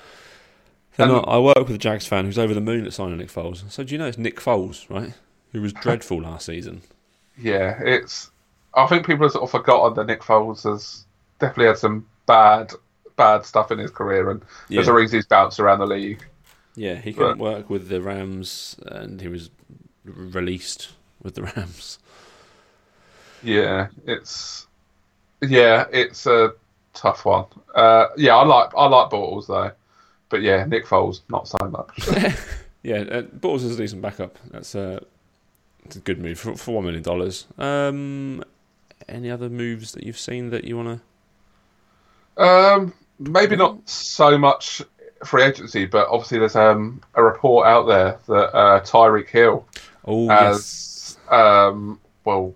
Speaker 1: Not. I work with a Jags fan who's over the moon at signing Nick Foles. So do you know it's Nick Foles, right? Who was dreadful last season.
Speaker 2: Yeah, it's. I think people have sort of forgotten that Nick Foles has definitely had some bad, bad stuff in his career, and there's a reason he's bounced around the league.
Speaker 1: Yeah, he couldn't work with the Rams, and he was released with the Rams.
Speaker 2: Yeah, it's. Yeah, it's a tough one. Uh, yeah, I like I like Bortles though, but yeah, Nick Foles not so much. [LAUGHS] [LAUGHS]
Speaker 1: Yeah, uh, Bortles is a decent backup. That's uh, it's a good move for, for one million dollars. Um, any other moves that you've seen that you want to?
Speaker 2: Um, maybe not so much free agency, but obviously there's um, a report out there that uh, Tyreek Hill
Speaker 1: Oh
Speaker 2: has um, well,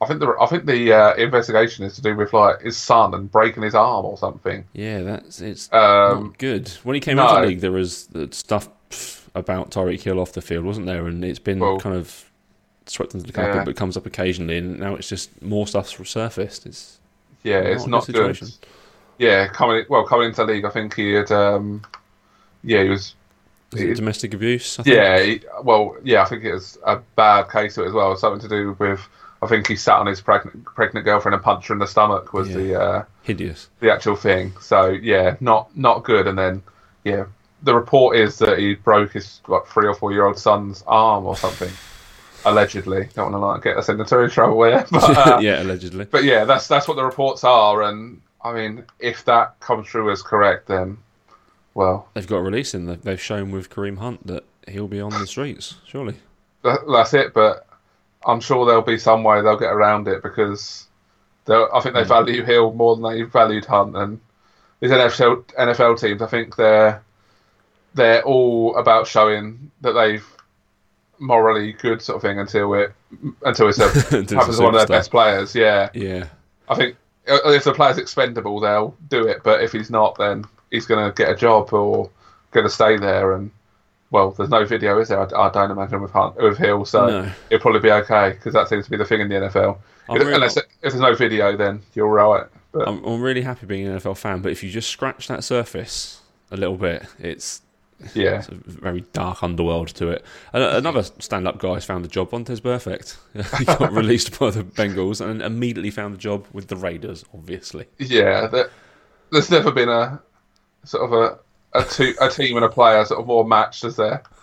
Speaker 2: I think the I think the uh, investigation is to do with like his son and breaking his arm or something.
Speaker 1: yeah, that's it's
Speaker 2: Um,
Speaker 1: not good. When he came
Speaker 2: no.
Speaker 1: into the league, there was stuff about Tyreek Hill off the field, wasn't there? And it's been
Speaker 2: Well,
Speaker 1: kind of swept under the carpet,
Speaker 2: yeah.
Speaker 1: but comes up occasionally, and now it's just more stuff's surfaced. It's
Speaker 2: yeah, it's not good.
Speaker 1: situation.
Speaker 2: Yeah, coming well coming into the league, I think he had um, yeah he was
Speaker 1: Is it
Speaker 2: It-
Speaker 1: domestic abuse? I think?
Speaker 2: Yeah, he, well, yeah, I think it was a bad case of it as well. Something to do with, I think he sat on his pregnant pregnant girlfriend and punched her in the stomach was
Speaker 1: Yeah.
Speaker 2: the uh,
Speaker 1: hideous.
Speaker 2: the actual thing. So yeah, not not good. And then yeah, the report is that he broke his like three or four year old son's arm or something. [LAUGHS] allegedly. Don't want to like get us into too trouble here, [LAUGHS] but uh,
Speaker 1: yeah, allegedly.
Speaker 2: but yeah, that's that's what the reports are, and I mean, if that comes through as correct, then well,
Speaker 1: They've got a release in. They've- They've shown with Kareem Hunt that he'll be on the streets. Surely.
Speaker 2: that, that's it. But I'm sure there'll be some way they'll get around it because I think they value Hill more than they valued Hunt, and these NFL NFL teams, I think they're they're all about showing that they've morally good sort of thing until it until it's a, [LAUGHS]
Speaker 1: Until it's a
Speaker 2: happens to one of their best players. Yeah,
Speaker 1: Yeah.
Speaker 2: I think uh, if the player's expendable, they'll do it. But if he's not, then he's going to get a job or going to stay there. And well, there's no video, is there? I, I don't imagine with Hunt, with Hill, so
Speaker 1: No.
Speaker 2: it'll probably be okay because that seems to be the thing in the NFL. If-
Speaker 1: really-
Speaker 2: Unless if there's no video, then you're right. But
Speaker 1: I'm, I'm really happy being an NFL fan, but if you just scratch that surface a little bit, it's,
Speaker 2: yeah,
Speaker 1: it's a very dark underworld to it. And another stand-up guy has found a job. Vontaze Burfict. [LAUGHS] he got [LAUGHS] released by the Bengals and immediately found a job with the Raiders. Obviously.
Speaker 2: yeah. There, there's never been a sort of a a, two, a team and a player sort of more matched as there. [LAUGHS]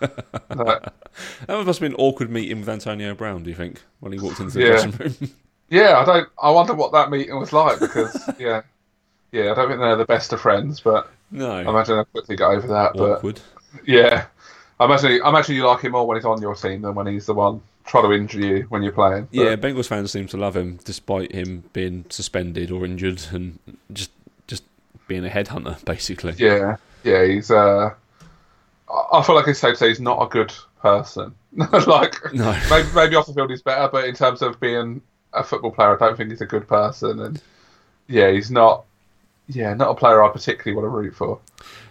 Speaker 1: That must have been an awkward meeting with Antonio Brown. Do you think when he walked into the
Speaker 2: Yeah.
Speaker 1: dressing room? [LAUGHS]
Speaker 2: Yeah, I don't. I wonder what that meeting was like because [LAUGHS] yeah, yeah. I don't think they're the best of friends, but I imagine they'll quickly get over that. But
Speaker 1: Awkward.
Speaker 2: yeah, I imagine. I imagine you like him more when he's on your team than when he's the one trying to injure you when you're playing. But,
Speaker 1: Yeah, Bengals fans seem to love him despite him being suspended or injured and just just being a headhunter, basically.
Speaker 2: yeah, yeah. He's. uh I feel like it's safe to say he's not a good person. [LAUGHS] like
Speaker 1: No.
Speaker 2: maybe, maybe off the field he's better, but in terms of being a football player, I don't think he's a good person. And yeah, he's not. Yeah, not a player I particularly want to root for.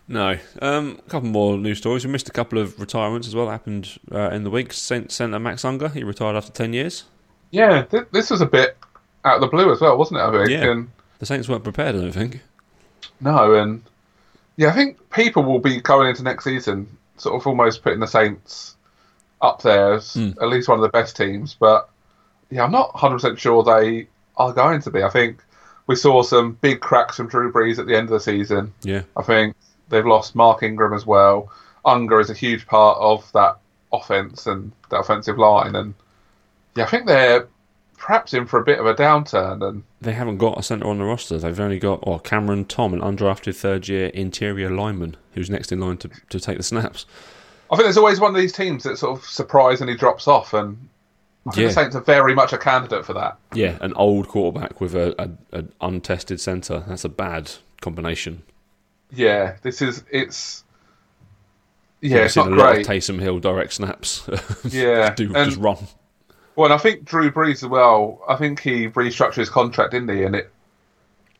Speaker 1: No. Um, a couple more news stories. We missed a couple of retirements as well. That happened uh, in the week. Saint Centre Max Unger, he retired after 10 years.
Speaker 2: Yeah, th- this was a bit out of the blue as well, wasn't it? I think.
Speaker 1: Yeah.
Speaker 2: And,
Speaker 1: The Saints weren't prepared, I don't think.
Speaker 2: no, and yeah, I think people will be going into next season sort of almost putting the Saints up there as
Speaker 1: Mm.
Speaker 2: at least one of the best teams. But yeah, I'm not 100 percent sure they are going to be. I think we saw some big cracks from Drew Brees at the end of the season.
Speaker 1: Yeah.
Speaker 2: I think they've lost Mark Ingram as well. Unger is a huge part of that offense and that offensive line, and yeah, I think they're perhaps in for a bit of a downturn. And
Speaker 1: They haven't got a centre on the roster. They've only got oh, Cameron Tom, an undrafted third year interior lineman, who's next in line to, to take the snaps.
Speaker 2: I think there's always one of these teams that sort of surprisingly drops off, and I think
Speaker 1: Yeah.
Speaker 2: the Saints are very much a candidate for that.
Speaker 1: Yeah, an old quarterback with a, a an untested centre. That's a bad combination.
Speaker 2: Yeah, this is it's.
Speaker 1: You've
Speaker 2: Yeah, it's
Speaker 1: seen
Speaker 2: not
Speaker 1: a lot
Speaker 2: great.
Speaker 1: of Taysom Hill direct snaps. [LAUGHS]
Speaker 2: Yeah,
Speaker 1: do
Speaker 2: and-
Speaker 1: just run.
Speaker 2: Well, and I think Drew Brees as well. I think he restructured his contract, didn't he? And it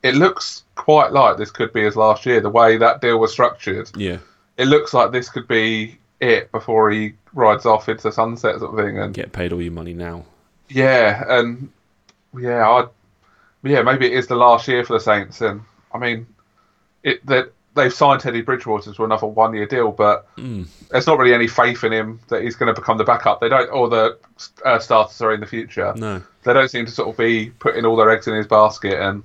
Speaker 2: it looks quite like this could be his last year. The way that deal was structured,
Speaker 1: Yeah,
Speaker 2: it looks like this could be it before he rides off into the sunset, sort of thing. And
Speaker 1: get paid all your money now.
Speaker 2: yeah, and yeah, I yeah maybe it is the last year for the Saints. And I mean, it that they've signed Teddy Bridgewater to another one year deal, but
Speaker 1: Mm.
Speaker 2: there's not really any faith in him that he's going to become the backup. They don't, or the uh, starters are in the future.
Speaker 1: No,
Speaker 2: They don't seem to sort of be putting all their eggs in his basket, and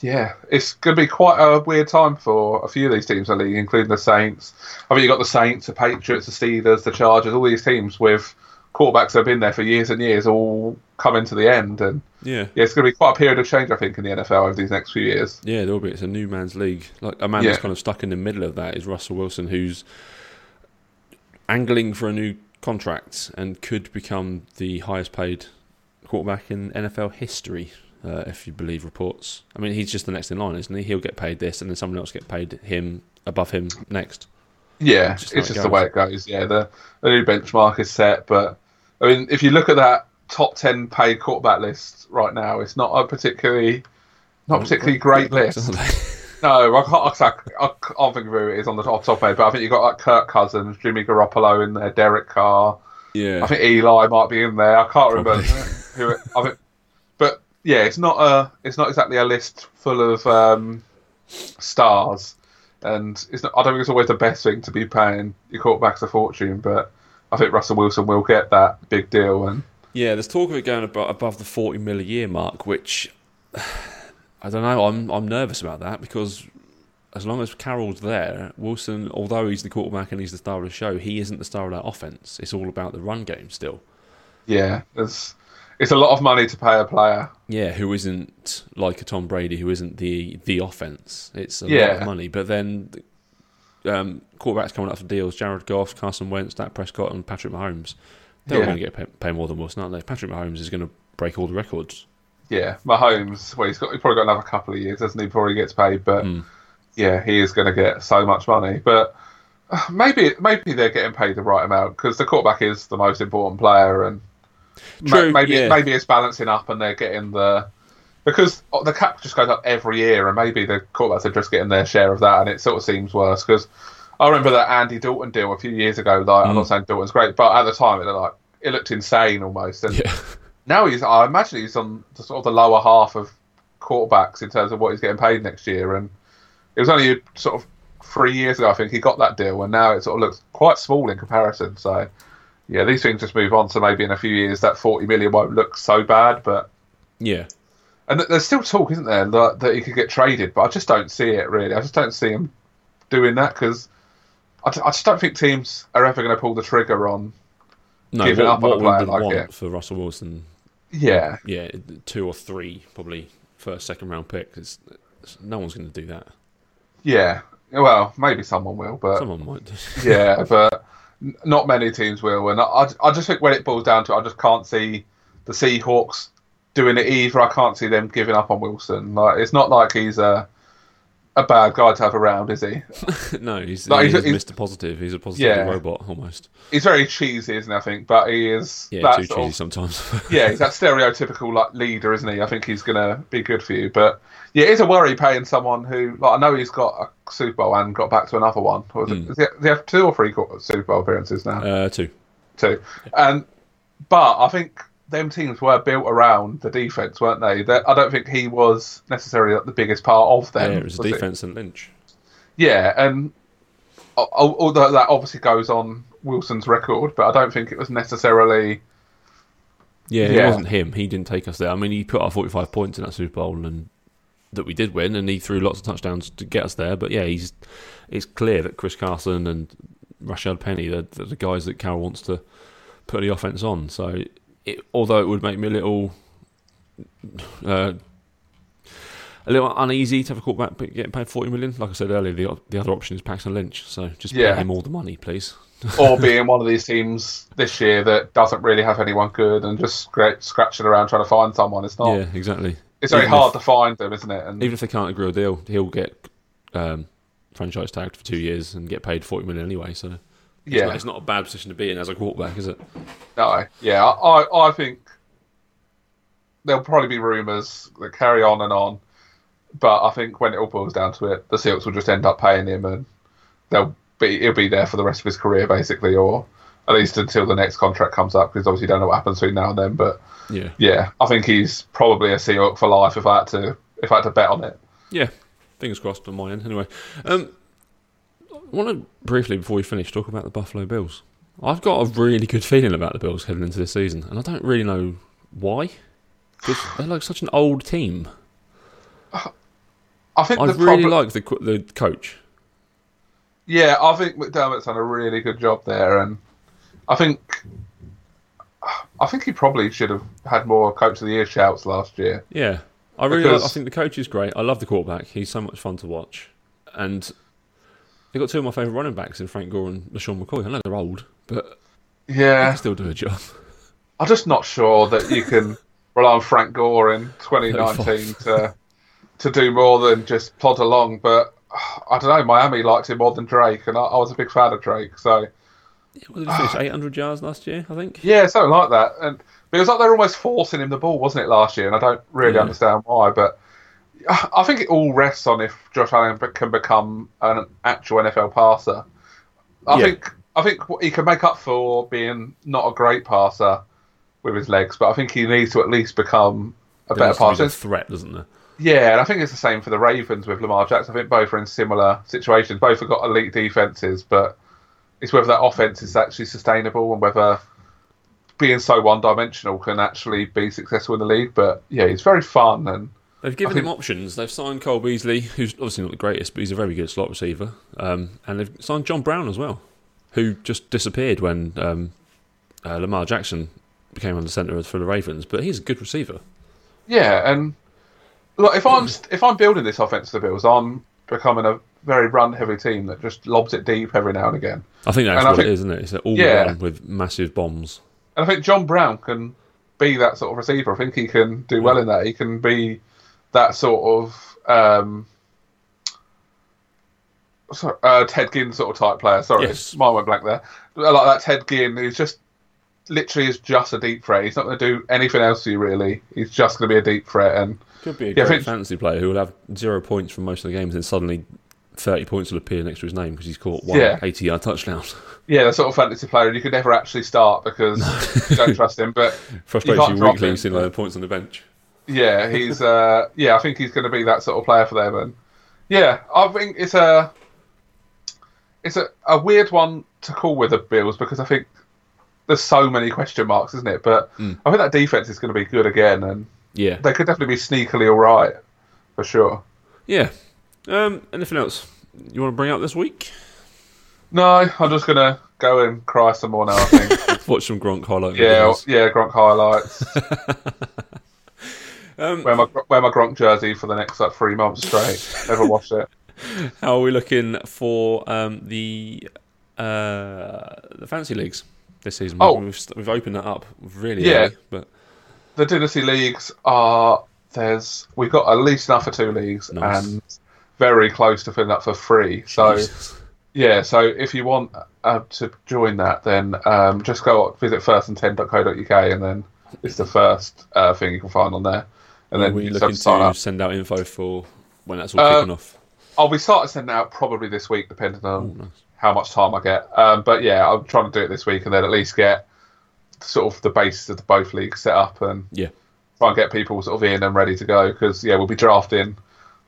Speaker 2: yeah, it's going to be quite a weird time for a few of these teams in the league, including the Saints. I mean, you've got the Saints, the Patriots, the Steelers, the Chargers, all these teams with quarterbacks that have been there for years and years, all coming to the end, and
Speaker 1: yeah,
Speaker 2: yeah, it's going to be quite a period of change, I think, in the NFL over these next few years.
Speaker 1: yeah. There will be. It's a new man's league. Like a man
Speaker 2: Yeah.
Speaker 1: that's kind of stuck in the middle of that is Russell Wilson, who's angling for a new contract and could become the highest paid quarterback in NFL history. Uh, if you believe reports, I mean, he's just the next in line, isn't he? He'll get paid this, and then someone else get paid him above him next.
Speaker 2: Yeah,
Speaker 1: It's
Speaker 2: it's
Speaker 1: just
Speaker 2: just, the way it goes. Yeah, the, the new benchmark is set, but I mean, if you look at that top ten paid quarterback list right now, it's not a particularly not particularly great list. [LAUGHS] No, I can't. I, I can't think of who it is on the top, top end, but I think you've got like Kirk Cousins, Jimmy Garoppolo in there, Derek Carr.
Speaker 1: yeah,
Speaker 2: I think Eli might be in there. I can't remember [LAUGHS] who. It, I think, but yeah, it's not a. It's not exactly a list full of um, stars, and it's not. I don't think it's always the best thing to be paying your quarterbacks a fortune, but I think Russell Wilson will get that big deal, and
Speaker 1: Yeah, there's talk of it going above, above the 40 mil a year mark, which [SIGHS] I don't know. I'm I'm nervous about that because as long as Carroll's there, Wilson, although he's the quarterback and he's the star of the show, he isn't the star of that offense. It's all about the run game still.
Speaker 2: Yeah, there's it's a lot of money to pay a player.
Speaker 1: Yeah, who isn't like a Tom Brady, who isn't the the offense. It's a lot
Speaker 2: Yeah.
Speaker 1: of money. But then um, quarterbacks coming up for deals: Jared Goff, Carson Wentz, Dak Prescott, and Patrick Mahomes. They're all
Speaker 2: Yeah.
Speaker 1: going to get pay, pay more than Wilson, aren't they? Patrick Mahomes is going to break all the records.
Speaker 2: Yeah, Mahomes. Well, he's got he's probably got another couple of years, doesn't he? Before he gets paid, but
Speaker 1: Mm.
Speaker 2: yeah, he is going to get so much money. But uh, maybe maybe they're getting paid the right amount because the quarterback is the most important player, and ma- maybe
Speaker 1: yeah.
Speaker 2: maybe it's balancing up, and they're getting the because the cap just goes up every year, and maybe the quarterbacks are just getting their share of that, and it sort of seems worse because I remember that Andy Dalton deal a few years ago. Like I'm
Speaker 1: Mm.
Speaker 2: not saying Dalton's great, but at the time it looked like it looked insane almost, and
Speaker 1: Yeah,
Speaker 2: now he's I imagine he's on the sort of the lower half of quarterbacks in terms of what he's getting paid next year and it was only sort of three years ago I think he got that deal and now it sort of looks quite small in comparison so yeah these things just move on so maybe in a few years that 40 million won't look so bad but
Speaker 1: yeah.
Speaker 2: And there's still talk isn't there that, that he could get traded but I just don't see it really I just don't see him doing that because I, just don't think teams are ever going to pull the trigger on
Speaker 1: No,
Speaker 2: Give it
Speaker 1: what,
Speaker 2: up on a player like
Speaker 1: want
Speaker 2: it.
Speaker 1: for Russell Wilson?
Speaker 2: yeah
Speaker 1: Yeah, two or three probably first, second round. It's, it's- no one's going to do that.
Speaker 2: yeah well maybe someone will but
Speaker 1: Someone might. [LAUGHS]
Speaker 2: yeah, but not many teams will. And I, I just think when it boils down to it, I just can't see the Seahawks doing it either. I can't see them giving up on Wilson. Like it's not like he's a a bad guy to have around, is he? [LAUGHS]
Speaker 1: no, he's,
Speaker 2: No,
Speaker 1: he's,
Speaker 2: he's-
Speaker 1: Mr. Positive. He's a positive
Speaker 2: Yeah.
Speaker 1: robot almost.
Speaker 2: He's very cheesy, isn't he? I think, but he is
Speaker 1: Yeah, too cheesy
Speaker 2: of-
Speaker 1: sometimes. [LAUGHS]
Speaker 2: yeah, he's that stereotypical like leader, isn't he? I think he's gonna be good for you. But yeah, it's a worry paying someone who like I know he's got a Super Bowl and got back to another one. Is it,
Speaker 1: Mm.
Speaker 2: does have two or three Super Bowl appearances now?
Speaker 1: uh, two.
Speaker 2: too. And but I think them teams were built around the defense, weren't they? That I don't think he was necessarily like, the biggest part of them.
Speaker 1: yeah, it was
Speaker 2: was
Speaker 1: defense and Lynch.
Speaker 2: Yeah, and al- al- although that obviously goes on Wilson's record, but I don't think it was necessarily.
Speaker 1: Yeah, it wasn't him. He didn't take us there. I mean, he put our 45 points in that Super Bowl and that we did win, and he threw lots of touchdowns to get us there. But yeah, he's it's clear that Chris Carson and Rashaad Penny, they're, they're the guys that Carroll wants to put the offense on. So, it, although it would make me a little. Uh, a little uneasy to have a quarterback but getting paid forty million. Like I said earlier, the the other option is Paxton Lynch. So just
Speaker 2: Yeah.
Speaker 1: pay him all the money, please. [LAUGHS]
Speaker 2: or being one of these teams this year that doesn't really have anyone good and just scra- scratching around trying to find someone. It's not.
Speaker 1: Yeah, exactly.
Speaker 2: It's very
Speaker 1: Even
Speaker 2: hard
Speaker 1: if-
Speaker 2: to find them, isn't it? And
Speaker 1: Even if they can't agree a deal, he'll get um, franchise tagged for two years and get paid forty million anyway. So it's,
Speaker 2: yeah,
Speaker 1: not, it's not a bad position to be in as a quarterback, is it?
Speaker 2: No, yeah, I, I think there'll probably be rumours that carry on and on, but I think when it all boils down to it, the Seahawks will just end up paying him, and they'll be he'll be there for the rest of his career basically, or at least until the next contract comes up, because obviously you don't know what happens between now and then. But
Speaker 1: Yeah,
Speaker 2: yeah, I think he's probably a Seahawk for life if I had to if I had to bet on it.
Speaker 1: yeah. Fingers crossed on my end. Anyway, um, I want to briefly before we finish talk about the Buffalo Bills. I've got a really good feeling about the Bills heading into this season, and I don't really know why. Because they're like such an old team.
Speaker 2: I think
Speaker 1: I really
Speaker 2: problem,
Speaker 1: like the the coach.
Speaker 2: Yeah, I think McDermott's done a really good job there, and I think I think he probably should have had more Coach of the Year shouts last year.
Speaker 1: Yeah, I really. Like, I think the coach is great. I love the quarterback. He's so much fun to watch, and they've got two of my favourite running backs in Frank Gore and LeSean McCoy. I know they're old, but they
Speaker 2: Yeah,
Speaker 1: can still do a job.
Speaker 2: I'm just not sure that you can [LAUGHS] rely on Frank Gore in 2019 to to do more than just plod along. But [SIGHS] I don't know. Miami liked him more than Drake, and I, I was a big fan of Drake. So
Speaker 1: What did he finish? 800 yards last year, I think.
Speaker 2: yeah, something like that. And it was like they were almost forcing him the ball, wasn't it, last year? And I don't really
Speaker 1: Yeah.
Speaker 2: understand why. But I think it all rests on if Josh Allen can become an actual NFL passer. I
Speaker 1: Yeah.
Speaker 2: think I think he can make up for being not a great passer with his legs, but I think he needs to at least become a
Speaker 1: There
Speaker 2: better
Speaker 1: be
Speaker 2: passer.
Speaker 1: a threat, doesn't there?
Speaker 2: Yeah, and I think it's the same for the Ravens with Lamar Jackson. I think both are in similar situations. Both have got elite defenses, but it's whether that offense is actually sustainable and whether being so one-dimensional can actually be successful in the league. But yeah, it's very fun and
Speaker 1: They've given
Speaker 2: think-
Speaker 1: him options. They've signed Cole Beasley, who's obviously not the greatest, but he's a very good slot receiver. Um, and they've signed John Brown as well, who just disappeared when um, uh, Lamar Jackson became under centre for the Ravens, but he's a good receiver.
Speaker 2: Yeah, and look, if I'm if I'm building this offense to the Bills, I'm becoming a very run-heavy team that just lobs it deep every now and again.
Speaker 1: I think that's
Speaker 2: And
Speaker 1: what
Speaker 2: think-
Speaker 1: it is, isn't it? It's all
Speaker 2: Yeah.
Speaker 1: run with massive bombs.
Speaker 2: And I think John Brown can be that sort of receiver. I think he can do well in that. He can be that sort of um, sorry, uh, Ted Ginn sort of type player. Sorry,
Speaker 1: Yes.
Speaker 2: mine went blank there. Like that Ted Ginn, who's just literally is just a deep threat. He's not going to do anything else to you really. He's just going to be a deep threat. And
Speaker 1: Could be a
Speaker 2: Yeah,
Speaker 1: great fantasy player who will have zero points from most of the games, and suddenly thirty points will appear next to his name because he's caught one
Speaker 2: Yeah.
Speaker 1: eighty-yard touchdown. [LAUGHS]
Speaker 2: yeah, the sort of fantasy player you could never actually start because you don't trust him. But [LAUGHS]
Speaker 1: Frustrates you
Speaker 2: drop
Speaker 1: weekly like points on the bench.
Speaker 2: Yeah, he's uh yeah, I think he's going to be that sort of player for them, and yeah, I think it's a it's a, a weird one to call with the Bills because I think there's so many question marks, isn't it? But
Speaker 1: Mm.
Speaker 2: I think that defense is going to be good again, and
Speaker 1: Yeah,
Speaker 2: they could definitely be sneakily all right for sure.
Speaker 1: yeah. Um, anything else you want to bring up this week?
Speaker 2: No, I'm just going to go and cry some more now. I think. [LAUGHS]
Speaker 1: Watch some Gronk highlights.
Speaker 2: yeah,
Speaker 1: videos.
Speaker 2: yeah, Gronk highlights. [LAUGHS]
Speaker 1: Um,
Speaker 2: wear my wear my Gronk jersey for the next like three months straight. Never wash it. [LAUGHS]
Speaker 1: How are we looking for um, the uh, the fancy leagues this season?
Speaker 2: Oh.
Speaker 1: we've, we've opened that up really
Speaker 2: Yeah.
Speaker 1: early, but
Speaker 2: the dynasty leagues are there's we've got at least enough for two leagues
Speaker 1: Nice.
Speaker 2: and very close to filling up for three. So
Speaker 1: Jesus.
Speaker 2: yeah, so if you want uh, to join that, then um, just go visit firstand10.co.uk and then it's the first uh, thing you can find on there. And
Speaker 1: are
Speaker 2: then
Speaker 1: we looking
Speaker 2: to
Speaker 1: send out info for when that's all
Speaker 2: Uh,
Speaker 1: kicking off?
Speaker 2: I'll be starting sending out probably this week, depending on
Speaker 1: Oh, nice.
Speaker 2: how much time I get. Um, but yeah, I'm trying to do it this week and then at least get sort of the basis of the both leagues set up and
Speaker 1: Yeah,
Speaker 2: try and get people sort of in and ready to go because yeah, we'll be drafting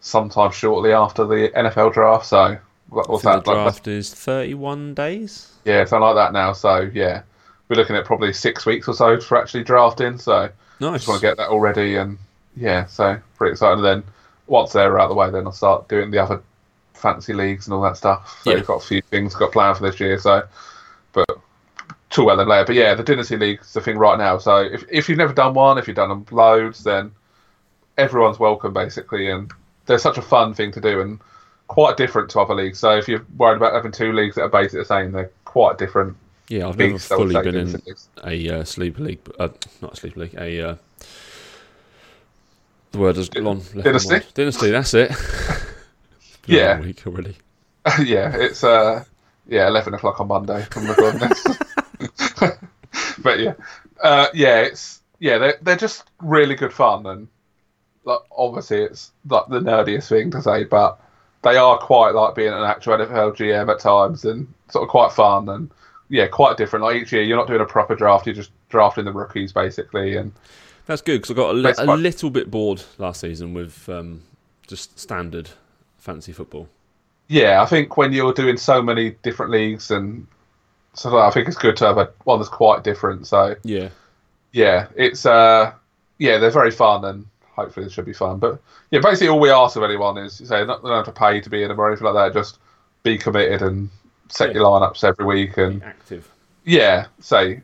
Speaker 2: sometime shortly after the NFL draft. So what's that?
Speaker 1: the
Speaker 2: Like,
Speaker 1: draft is thirty-one days.
Speaker 2: yeah, something like that now. So yeah, we're looking at probably six weeks or so for actually drafting. So
Speaker 1: Nice.
Speaker 2: just want to get that all ready and yeah, so pretty excited. And then once they're out of the way, then I'll start doing the other fancy leagues and all that stuff. So
Speaker 1: Yeah.
Speaker 2: we've got a few things got planned for this year. So, but too well then later. But yeah, the dynasty league's the thing right now. So if if you've never done one, if you've done them loads, then everyone's welcome basically. And they're such a fun thing to do and quite different to other leagues. So if you're worried about having two leagues that are basically the same, they're quite different.
Speaker 1: Yeah, I've never
Speaker 2: leagues, I would
Speaker 1: fully been in
Speaker 2: leagues.
Speaker 1: a uh, sleeper league, uh, not a sleeper league, a. Uh, the word has gone. left
Speaker 2: Dynasty?
Speaker 1: Dynasty, that's it. [LAUGHS]
Speaker 2: Yeah.
Speaker 1: week already. [LAUGHS]
Speaker 2: yeah, it's uh yeah, eleven o'clock on Monday. I'm recording this. but yeah, uh, yeah, it's yeah, they're they're just really good fun, and like obviously it's like the nerdiest thing to say, but they are quite like being an actual NFL GM at times, and sort of quite fun, and yeah, quite different. Like each year, you're not doing a proper draft; you're just drafting the rookies basically, and
Speaker 1: That's good because I got a, li- a little bit bored last season with um, just standard fantasy football.
Speaker 2: yeah, I think when you're doing so many different leagues and so I think it's good to have a one that's quite different. So
Speaker 1: Yeah,
Speaker 2: yeah, it's uh, yeah, they're very fun and hopefully it should be fun. But yeah, basically all we ask of anyone is you say not they don't have to pay to be in them or anything like that. Just be committed and set
Speaker 1: Yeah.
Speaker 2: your lineups every week and
Speaker 1: active.
Speaker 2: yeah, say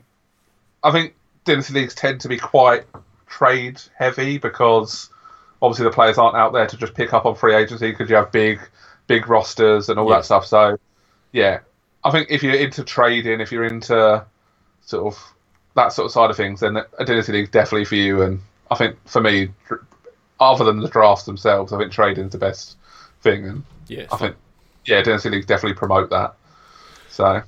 Speaker 2: I think dynasty leagues tend to be quite trade heavy because obviously the players aren't out there to just pick up on free agency because you have big big rosters and all
Speaker 1: Yeah.
Speaker 2: that stuff. So yeah, I think if you're into trading, if you're into sort of that sort of side of things, then a dynasty league's definitely for you. And I think for me, other than the drafts themselves, I think trading is the best thing. And
Speaker 1: Yeah,
Speaker 2: I
Speaker 1: fun.
Speaker 2: think yeah, dynasty leagues definitely promote that. So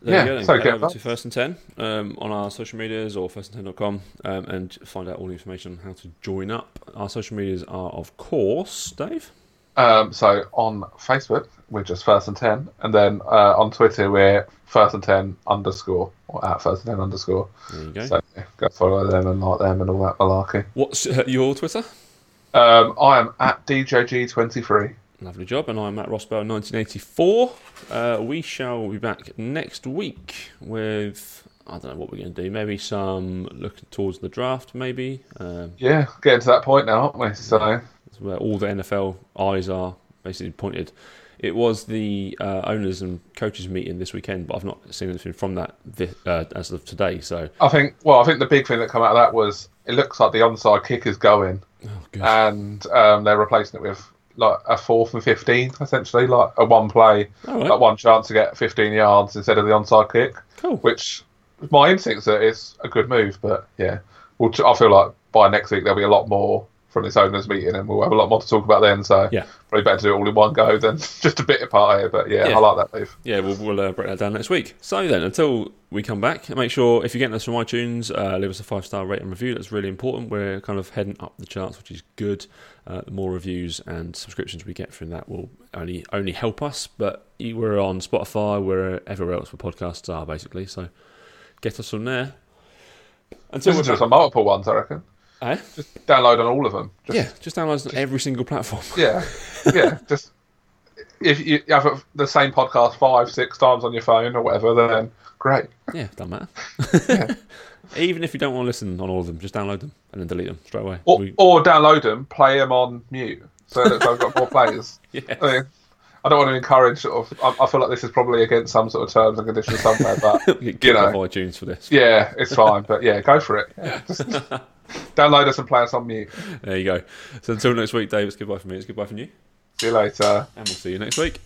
Speaker 1: There
Speaker 2: Yeah,
Speaker 1: you go. Then.
Speaker 2: so get
Speaker 1: over to First and Ten um, on our social medias or firstand10.com um, and find out all the information on how to join up. Our social medias are, of course, Dave.
Speaker 2: Um, so on Facebook, we're just first and ten, and then uh, on Twitter, we're first and ten underscore or at first and ten underscore.
Speaker 1: There you go.
Speaker 2: So yeah, go follow them and like them and all that malarkey.
Speaker 1: What's uh, your Twitter?
Speaker 2: Um, I am at DJG23.
Speaker 1: Lovely job. And I'm Matt Rossbell, 1984. Uh, we shall be back next week with, I don't know what we're going to do. Maybe some looking towards the draft, maybe. Um,
Speaker 2: Yeah, getting to that point now, aren't we? So
Speaker 1: It's where all the NFL eyes are basically pointed it was the uh, owners and coaches meeting this weekend, but I've not seen anything from that thi- uh, as of today. So,
Speaker 2: I think. Well, I think the big thing that came out of that was it looks like the onside kick is going,
Speaker 1: oh,
Speaker 2: and um, they're replacing it with like a fourth and fifteen, essentially, like a one play,
Speaker 1: right.
Speaker 2: like one chance to get fifteen yards instead of the onside kick.
Speaker 1: cool.
Speaker 2: Which my instincts that it's a good move, but yeah, well, I feel like by next week there'll be a lot more from this owners meeting, and we'll have a lot more to talk about then. So
Speaker 1: Yeah.
Speaker 2: probably better to do it all in one go than [LAUGHS] just a bit apart here. But yeah,
Speaker 1: Yeah.
Speaker 2: I like that move.
Speaker 1: Yeah, we'll, we'll uh, break that down next week. So then, until we come back, make sure if you're getting us from iTunes, uh, leave us a five star rate and review. That's really important. We're kind of heading up the charts, which is good. Uh, the more reviews and subscriptions we get from that will only only help us. But we're on Spotify, we're everywhere else where podcasts are, basically. So get us from there. Until
Speaker 2: Listen to on multiple ones, I reckon.
Speaker 1: eh?
Speaker 2: Just download on all of them. Just,
Speaker 1: yeah, just download on every single platform.
Speaker 2: yeah, yeah. [LAUGHS] Just if you have the same podcast five, six times on your phone or whatever, then great.
Speaker 1: Yeah, doesn't matter. [LAUGHS] Even if you don't want to listen on all of them, just download them and then delete them straight away.
Speaker 2: Or,
Speaker 1: We-
Speaker 2: or download them, play them on mute, so that I've got more [LAUGHS] players.
Speaker 1: yeah.
Speaker 2: I, mean, I don't want to encourage sort of. I, I feel like this is probably against some sort of terms and conditions somewhere, but [LAUGHS] you
Speaker 1: off
Speaker 2: know,
Speaker 1: iTunes for this.
Speaker 2: yeah, it's fine. But yeah, go for it. Yeah, just download us and play us on mute.
Speaker 1: There you go. So until next week, Dave, it's goodbye from me. It's goodbye from you.
Speaker 2: See you later.
Speaker 1: And we'll see you next week.